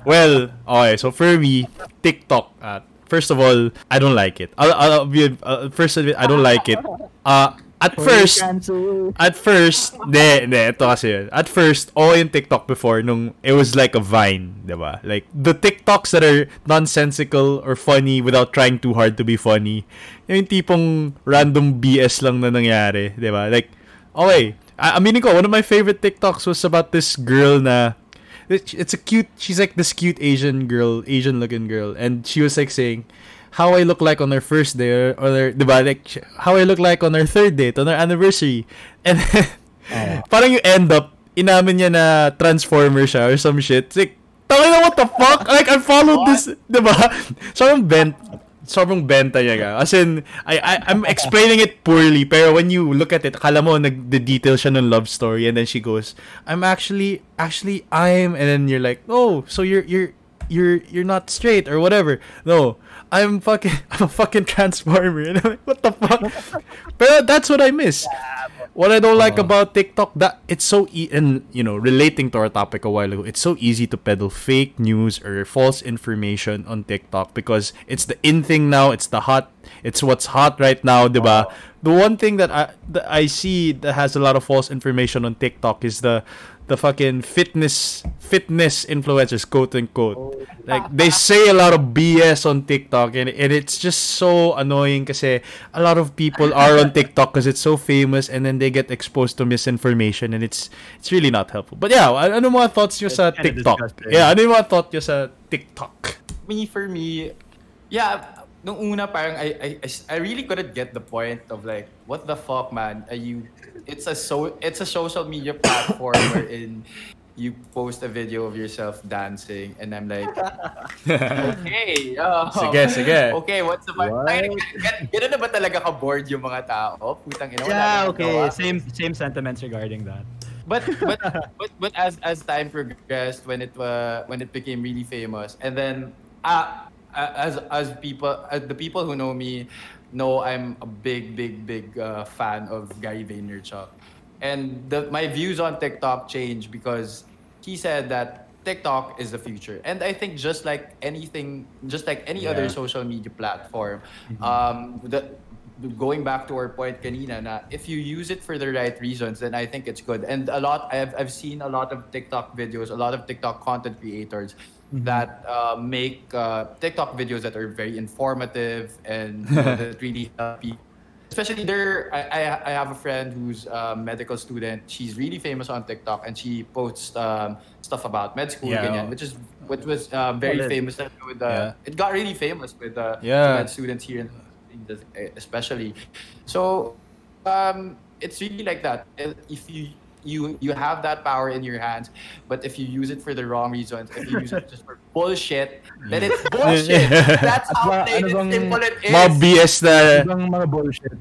well, okay, so for me, TikTok, uh, first of all, I don't like it. I'll, I'll be, uh, first of it, I don't like it. Uh, at first, At first, de, de, ito kasi yun. At first, okay yung TikTok before nung it was like a Vine, di ba? Like, the TikToks that are nonsensical or funny without trying too hard to be funny. Yung tipong random BS lang na nangyari, di ba? Like, okay, I aminin ko, one of my favorite TikToks was about this girl na it's it's a cute she's like this cute Asian girl, Asian looking girl, and she was like saying how I look like on their first day or, or their, diba, like how I look like on their third date, on their anniversary. [LAUGHS] And Oh. parang you end up inamin niya na transformer siya or some shit. It's like, tangin na what the fuck? Like I followed this, diba? [LAUGHS] Sobrang bent sobrang benta niya ga. As in, I, I, I'm explaining it poorly, pero when you look at it, akala mo nag-detail siya ng love story and then she goes, I'm actually, actually, I'm, and then you're like, oh, so you're, you're, you're, you're not straight or whatever. No, I'm fucking, [LAUGHS] I'm a fucking transformer. And I'm like, what the fuck? but that's what I miss. What I don't like Uh. about TikTok that it's so e- and you know relating to our topic a while ago, it's so easy to peddle fake news or false information on TikTok because it's the in thing now. It's the hot. It's what's hot right now, diba? The one thing that I that I see that has a lot of false information on TikTok is the the fucking fitness fitness influencers quote unquote. Oh, like they say a lot of BS on TikTok and, and it's just so annoying because a lot of people are on TikTok because it's so famous and then they get exposed to misinformation and it's it's really not helpful. But yeah a- ano mga thoughts nyo sa It's kinda TikTok? disgusting. yeah ano yung mga thoughts nyo sa TikTok? Me for me, yeah, nung una parang I I I really couldn't get the point of like what the fuck man? Are you it's a so it's a social media platform [COUGHS] wherein you post a video of yourself dancing and I'm like [LAUGHS] okay oh, Sige, sige. okay what's the What? Ay, gan- ganun na ba talaga ka bored yung mga tao putang ina Yeah, okay. gawa. Same same sentiments regarding that. but but but but as as time progressed when it uh, when it became really famous and then uh, uh, as as people uh, the people who know me know I'm a big big big uh, fan of Gary Vaynerchuk. And the, my views on TikTok changed because he said that TikTok is the future. And I think just like anything just like any other social media platform um the going back to our point kanina na if you use it for the right reasons then I think it's good. And a lot I've, I've seen a lot of TikTok videos a lot of TikTok content creators that uh, make uh, TikTok videos that are very informative and [LAUGHS] you know, that really help people especially there I, I I have a friend who's a medical student she's really famous on TikTok and she posts um, stuff about med school Yeah. ganyan, which is which was uh, very Solid. famous with uh, Yeah. it got really famous with uh, Yeah. med students here in especially so um, it's really like that if you you you have that power in your hands but if you use it for the wrong reasons if you use it just for [LAUGHS] bullshit then it's bullshit [LAUGHS] that's how Ano plain ano bang- simple it is mga BS na Ano bang mga bullshit?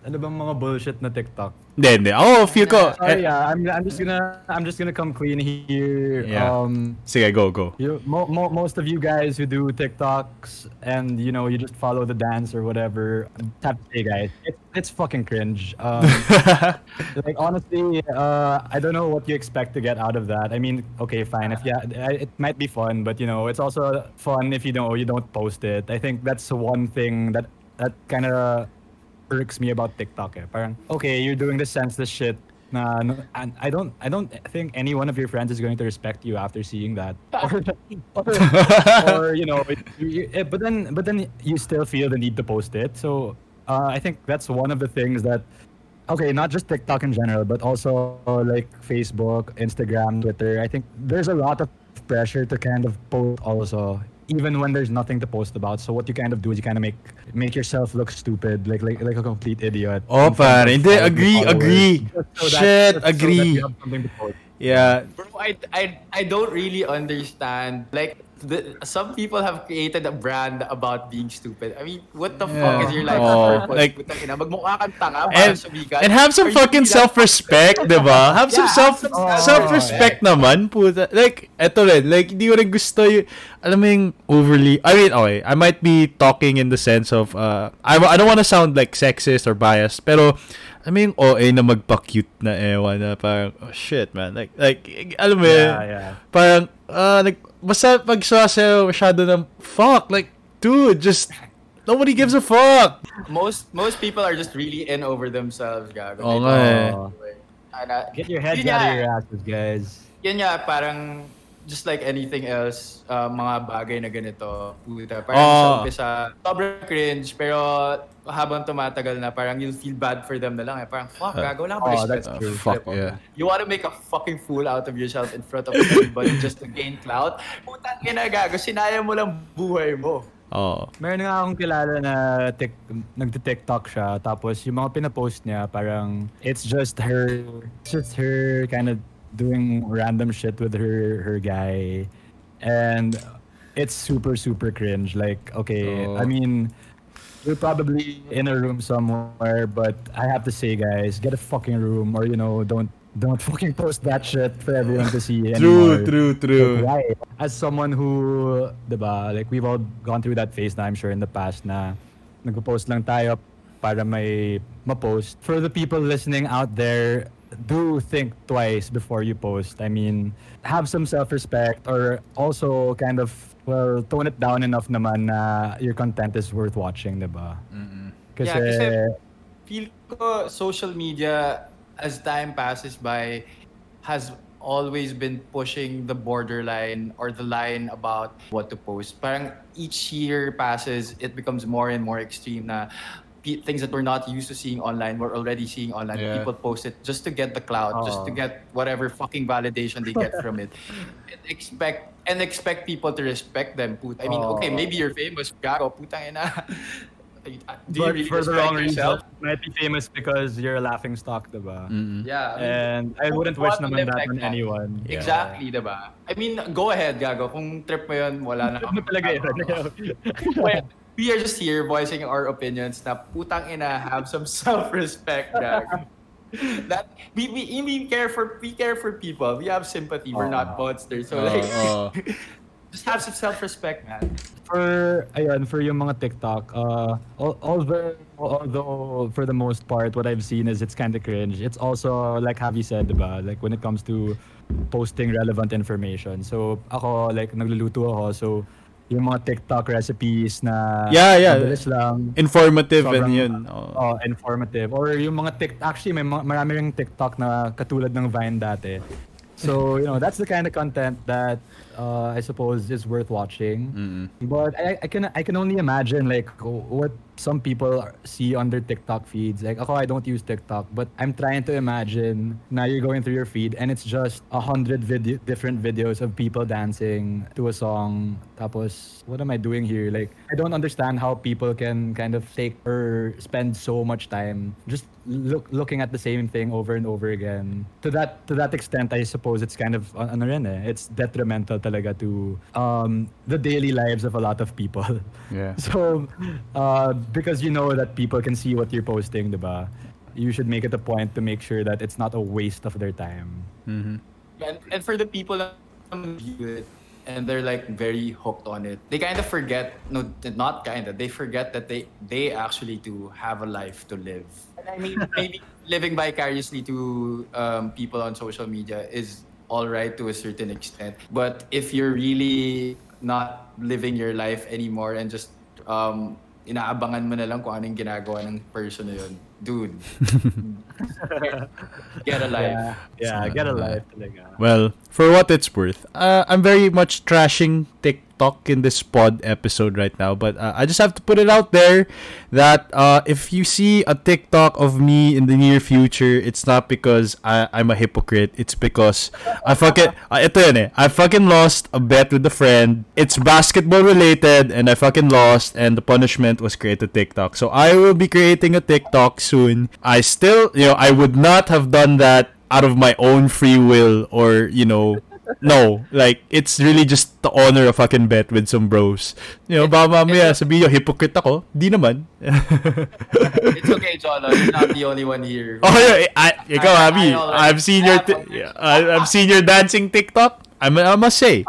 Ano bang mga bullshit na TikTok? Hindi, hindi. Ako, feel ko... Sorry, eh, yeah, I'm, I'm just gonna I'm just gonna come clean here. Yeah. Um, sige, go, go. you, mo, mo, most of you guys who do TikToks and you know you just follow the dance or whatever, I have to say, guys, it's it's fucking cringe. Um, [LAUGHS] like honestly, uh, I don't know what you expect to get out of that. I mean, okay, fine. If yeah, it might be fun, but you know, it's also fun if you don't you don't post it. I think that's one thing that that kind of irks me about TikTok. Eh. Parang, okay, you're doing this senseless shit. Na, no, and I don't, I don't think any one of your friends is going to respect you after seeing that. [LAUGHS] Or, or, [LAUGHS] or, you know, it, you, eh, but then, but then you still feel the need to post it. So uh, I think that's one of the things that, okay, not just TikTok in general, but also uh, like Facebook, Instagram, Twitter. I think there's a lot of pressure to kind of post also even when there's nothing to post about. So what you kind of do is you kind of make make yourself look stupid, like like like a complete idiot. Oh, pare. Hindi, agree, followers, agree. [LAUGHS] so that- Shit, so that agree. post. Yeah. Bro, I, I, I don't really understand. Like, the, some people have created a brand about being stupid. I mean, what the Yeah. fuck is your life Oh, purpose? like- Putang ina, magmukha kang tanga And, sumikat. and have some Are fucking self-respect, di ba? Have some Yeah, self have some self-respect naman, puta. Like, eto rin, like, hindi ko rin gusto yung, alam mo yung overly, I mean, okay, I might be talking in the sense of, uh, I, I don't want to sound like sexist or biased, pero, I mean, OA na magpa-cute na ewan na parang, oh shit, man. Like, like, alam mo yun, Yeah, yeah. parang, uh, like, basta pag sasayaw masyado ng, fuck, like, dude, just, nobody gives a fuck. Most most people are just really in over themselves, gago. Oo nga eh. Get your heads out of your asses, guys. Yun nga, parang just like anything else, uh, mga bagay na ganito, puta. Parang Oo. sa umpisa, sobrang cringe, pero habang tumatagal na, parang you'll feel bad for them na lang eh. Parang, fuck, gago, ba Oh, that's Uh, true. fuck, yeah. You want to make a fucking fool out of yourself in front of everybody just to gain clout? Putang ina, gago, sinayang mo lang buhay mo. Oh. Meron nga akong kilala na tik, nagti-TikTok siya tapos yung mga pinapost niya parang it's just her it's just her kind of doing random shit with her her guy and it's super super cringe like okay Oh. I mean you're probably in a room somewhere but I have to say guys get a fucking room or you know don't don't [LAUGHS] fucking post that shit for everyone to see True, anymore. true, true. Like. As someone who, diba, like we've all gone through that phase na I'm sure in the past na nagpo-post lang tayo para may ma-post. For the people listening out there, do think twice before you post. I mean, have some self-respect or also kind of, well, tone it down enough naman na your content is worth watching, diba? Kasi, Yeah, kasi- feel ko social media as time passes by has always been pushing the borderline or the line about what to post. Parang each year passes, it becomes more and more extreme na pe- things that we're not used to seeing online, we're already seeing online. Yeah. People post it just to get the clout, just to Oh. get whatever fucking validation they get from it. [LAUGHS] And expect and expect people to respect them. Put I mean, okay, maybe you're famous, gago, putang ina. [LAUGHS] Do you but really for the respect wrong yourself? reason, might be famous because you're a laughing stock, diba? Mm-mm. Yeah. I mean, And I wouldn't wish want naman that like on that? anyone. Yeah. Exactly, diba? I mean, go ahead, Gago. Kung trip mo yun, wala na. Ano talaga yun? [LAUGHS] Well, we are just here voicing our opinions na putang ina, have some [LAUGHS] self-respect, Gago. That we, we we care for we care for people. We have sympathy. We're not monsters. So like, [LAUGHS] just have some self-respect, man. for ayun for yung mga TikTok uh although although for the most part what I've seen is it's kind of cringe it's also like Javi said diba like when it comes to posting relevant information so ako like nagluluto ako so yung mga TikTok recipes na Yeah, yeah. mabilis lang Informative and sobrang, yun. Oh. oh, informative or yung mga tik actually may marami ring TikTok na katulad ng Vine dati so you know that's the kind of content that uh, I suppose is worth watching Mm-mm. but I, I can I can only imagine like what some people see on their TikTok feeds. Like ako, I don't use TikTok, but I'm trying to imagine now you're going through your feed and it's just a hundred video different videos of people dancing to a song. Tapos, what am I doing here? Like I don't understand how people can kind of take or spend so much time just look looking at the same thing over and over again. To that to that extent, I suppose it's kind of ano rin eh, it's detrimental talaga to um, the daily lives of a lot of people. Yeah. [LAUGHS] So, uh, because you know that people can see what you're posting, diba? you should make it a point to make sure that it's not a waste of their time. Mm-hmm. and, and for the people that view it and they're like very hooked on it. They kind of forget no not kind of they forget that they they actually do have a life to live. And i mean [LAUGHS] maybe living vicariously to um, people on social media is all right to a certain extent. But if you're really not living your life anymore and just um, inaabangan mo na lang kung anong ginagawa ng person na yun dude. [LAUGHS] Get a life. Yeah, yeah get a life talaga. Well, for what it's worth, uh, I'm very much trashing TikTok in this pod episode right now, but uh, I just have to put it out there that uh, if you see a TikTok of me in the near future, it's not because I, I'm a hypocrite. It's because I fucking [LAUGHS] uh, ito yun eh, I fucking lost a bet with a friend. It's basketball related, and I fucking lost, and the punishment was create a TikTok. So I will be creating a TikTok soon. I still, you know, I would not have done that out of my own free will or you know no like it's really just the honor of fucking bet with some bros. You know ba mamaya sabihin nyo hypocrite ako. Di naman. [LAUGHS] It's okay, Jolo. You're not the only one here. oh yeah I, ikaw I- Abby. I I've seen your a- I, I've seen your dancing TikTok. I, I must say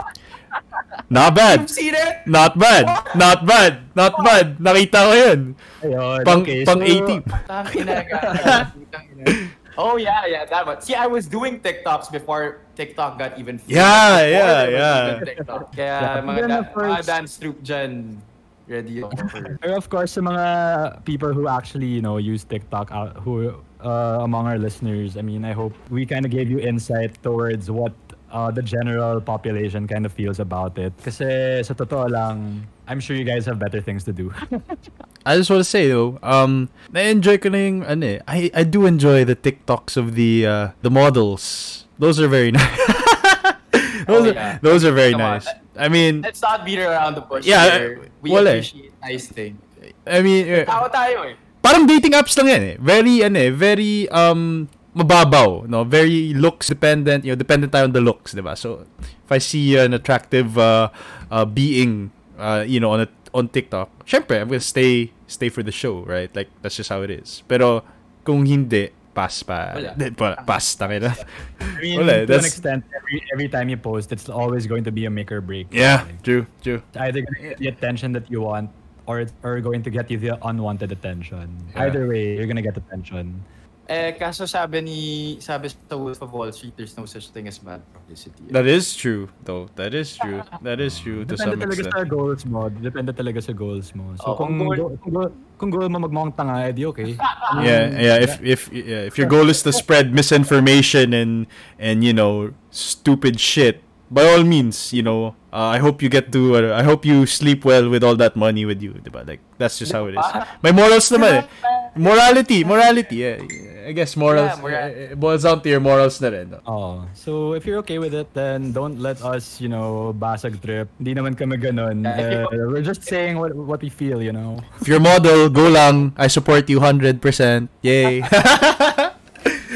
not bad. You've seen it? not bad. Not bad. Not bad. Nakita ko yun. Ayun, pang okay, pang so, 18 Tangina ka. [LAUGHS] Oh yeah, yeah, that one. See, I was doing TikToks before TikTok got even famous. Yeah, Before yeah, yeah. TikTok. Kaya Yeah, mga, da- dance troupe dyan, ready. [LAUGHS] Pero of course, sa mga people who actually, you know, use TikTok out, who uh, among our listeners, I mean, I hope we kind of gave you insight towards what uh, the general population kind of feels about it. Kasi sa totoo lang, I'm sure you guys have better things to do. [LAUGHS] I just want to say though, um, na-enjoy ko na yung, ano eh, I, I do enjoy the TikToks of the, uh, the models. Those are very [LAUGHS] nice. those, Oh, are, yeah. those are very Come on. nice. I mean, Let's not beat around the bush Yeah, here. We wala eh. appreciate nice thing. I mean, uh, Tao tayo eh. parang dating apps lang yan eh. Very, ano eh, very, um, mababaw, no? Very looks dependent, you know, dependent tayo on the looks, di ba? So, if I see an attractive, uh, uh, being, uh, you know, on a, on TikTok, syempre, I'm gonna stay, stay for the show, right? Like, that's just how it is. Pero, kung hindi, pass pa. Wala. Pa pass, tangina. I mean, Wala, to that's- an extent, every, every time you post, it's always going to be a make or break. Yeah, true, true. It's either going to get the attention that you want or, or going to get you the unwanted attention. Yeah. Either way, you're going to get attention. Eh, kaso sabi ni, sabi sa Wolf of Wall Street, there's no such thing as bad publicity. That is true, though. That is true. That is true to some Depende talaga extent. sa goals mo. Depende talaga sa goals mo. So Oh, kung, kung goal- go- kung, goal, kung goal mo magmukhang tanga, edi okay. [LAUGHS] yeah yeah if if yeah, if your goal is to spread misinformation and and you know stupid shit by all means you know uh, i hope you get to uh, i hope you sleep well with all that money with you diba? like that's just how it is [LAUGHS] my morals naman eh. Morality morality yeah, yeah, i guess morals Yeah, moral- eh, it boils down to your morals na rin no? Oh, so if you're okay with it, then don't let us, you know, basag trip. Hindi naman kami ganun. Uh, we're just saying what what we feel, you know. if you're model go lang i support you 100% yay [LAUGHS]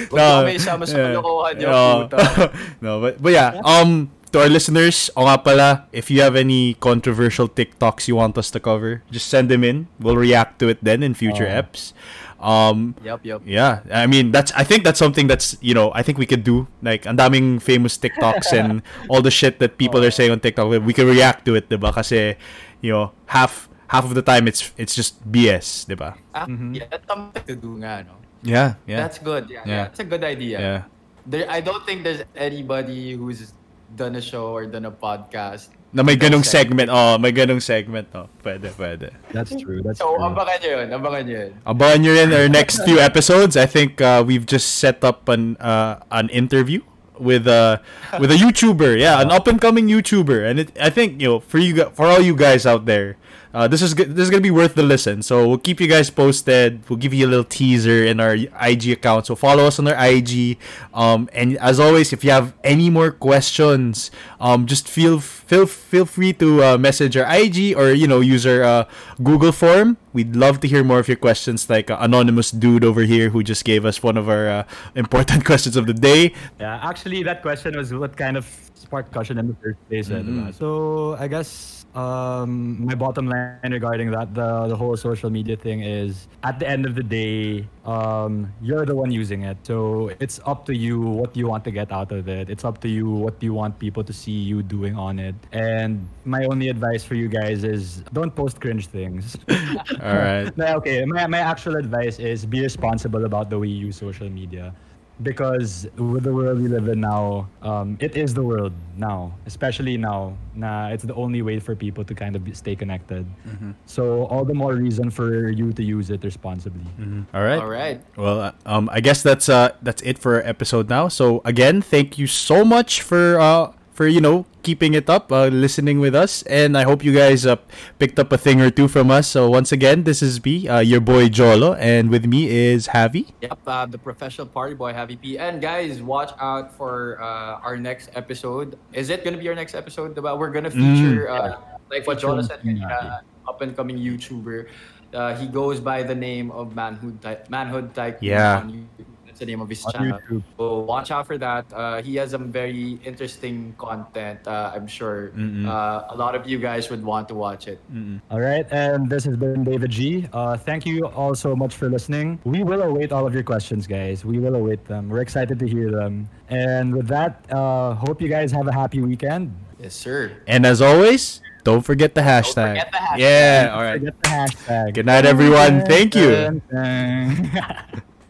Huwag no, may isama sa kalokohan niyo, no, puta. [LAUGHS] no, but but yeah, um, to our listeners, o nga pala, if you have any controversial TikToks you want us to cover, just send them in. We'll react to it then in future Oh. eps. Um, Yup, yup. yeah, I mean that's I think that's something that's you know I think we could do like ang daming famous TikToks and all the shit that people are saying on TikTok we can react to it, diba? Kasi you know half half of the time it's it's just BS, diba? Ah, Yeah, that's something to do nga, no? Yeah, yeah, That's good. Yeah, Yeah. that's a good idea. yeah. There, I don't think there's anybody who's done a show or done a podcast. Na may ganong Segment. segment. Oh, may ganong segment. Oh, pwede, pwede. That's true. That's So, true. abangan nyo yun. Abangan nyo yun. Abangan nyo rin our next few episodes. I think uh, we've just set up an uh, an interview with uh with a YouTuber. Yeah, an up and coming YouTuber. And it, I think you know for you for all you guys out there, uh, this is this is gonna be worth the listen. So we'll keep you guys posted. We'll give you a little teaser in our IG account. So follow us on our IG. Um, and as always, if you have any more questions, um, just feel feel feel free to uh, message our IG or you know use our uh, Google form. We'd love to hear more of your questions, like uh, anonymous dude over here who just gave us one of our uh, important [LAUGHS] questions of the day. Yeah, actually, that question was what kind of sparked discussion in the first place. eh, Mhm. So I guess um, my bottom line regarding that, the the whole social media thing is, at the end of the day, um, you're the one using it. So it's up to you what you want to get out of it. It's up to you what you want people to see you doing on it. And my only advice for you guys is don't post cringe things. [LAUGHS] All right. [LAUGHS] Okay, my, my actual advice is be responsible about the way you use social media. Because with the world we live in now, um, it is the world now, especially now. Nah, it's the only way for people to kind of stay connected. So all the more reason for you to use it responsibly. All right. All right. Well, uh, um, I guess that's uh that's it for our episode now. So again, thank you so much for uh for you know keeping it up, uh, listening with us, and I hope you guys uh, picked up a thing or two from us. So once again, this is B, uh, your boy Jolo, and with me is Javi. Yep, uh, the professional party boy, Happy P. And guys, watch out for uh, our next episode. Is it gonna be our next episode? Diba? We're gonna feature, uh, like what Jolo said, uh, up and coming YouTuber. Uh, he goes by the name of Manhood Ty- Manhood Tycoon. Yeah. That's the name of his On channel. YouTube. So watch out for that. Uh, he has some very interesting content. Uh, I'm sure uh, a lot of you guys would want to watch it. All right, and this has been David G. Uh, thank you all so much for listening. We will await all of your questions, guys. We will await them. We're excited to hear them. And with that, uh, hope you guys have a happy weekend. Yes, sir. And as always, don't forget the hashtag. forget the hashtag. Yeah. All right. Forget the hashtag. Good night, everyone. Thank you. [LAUGHS]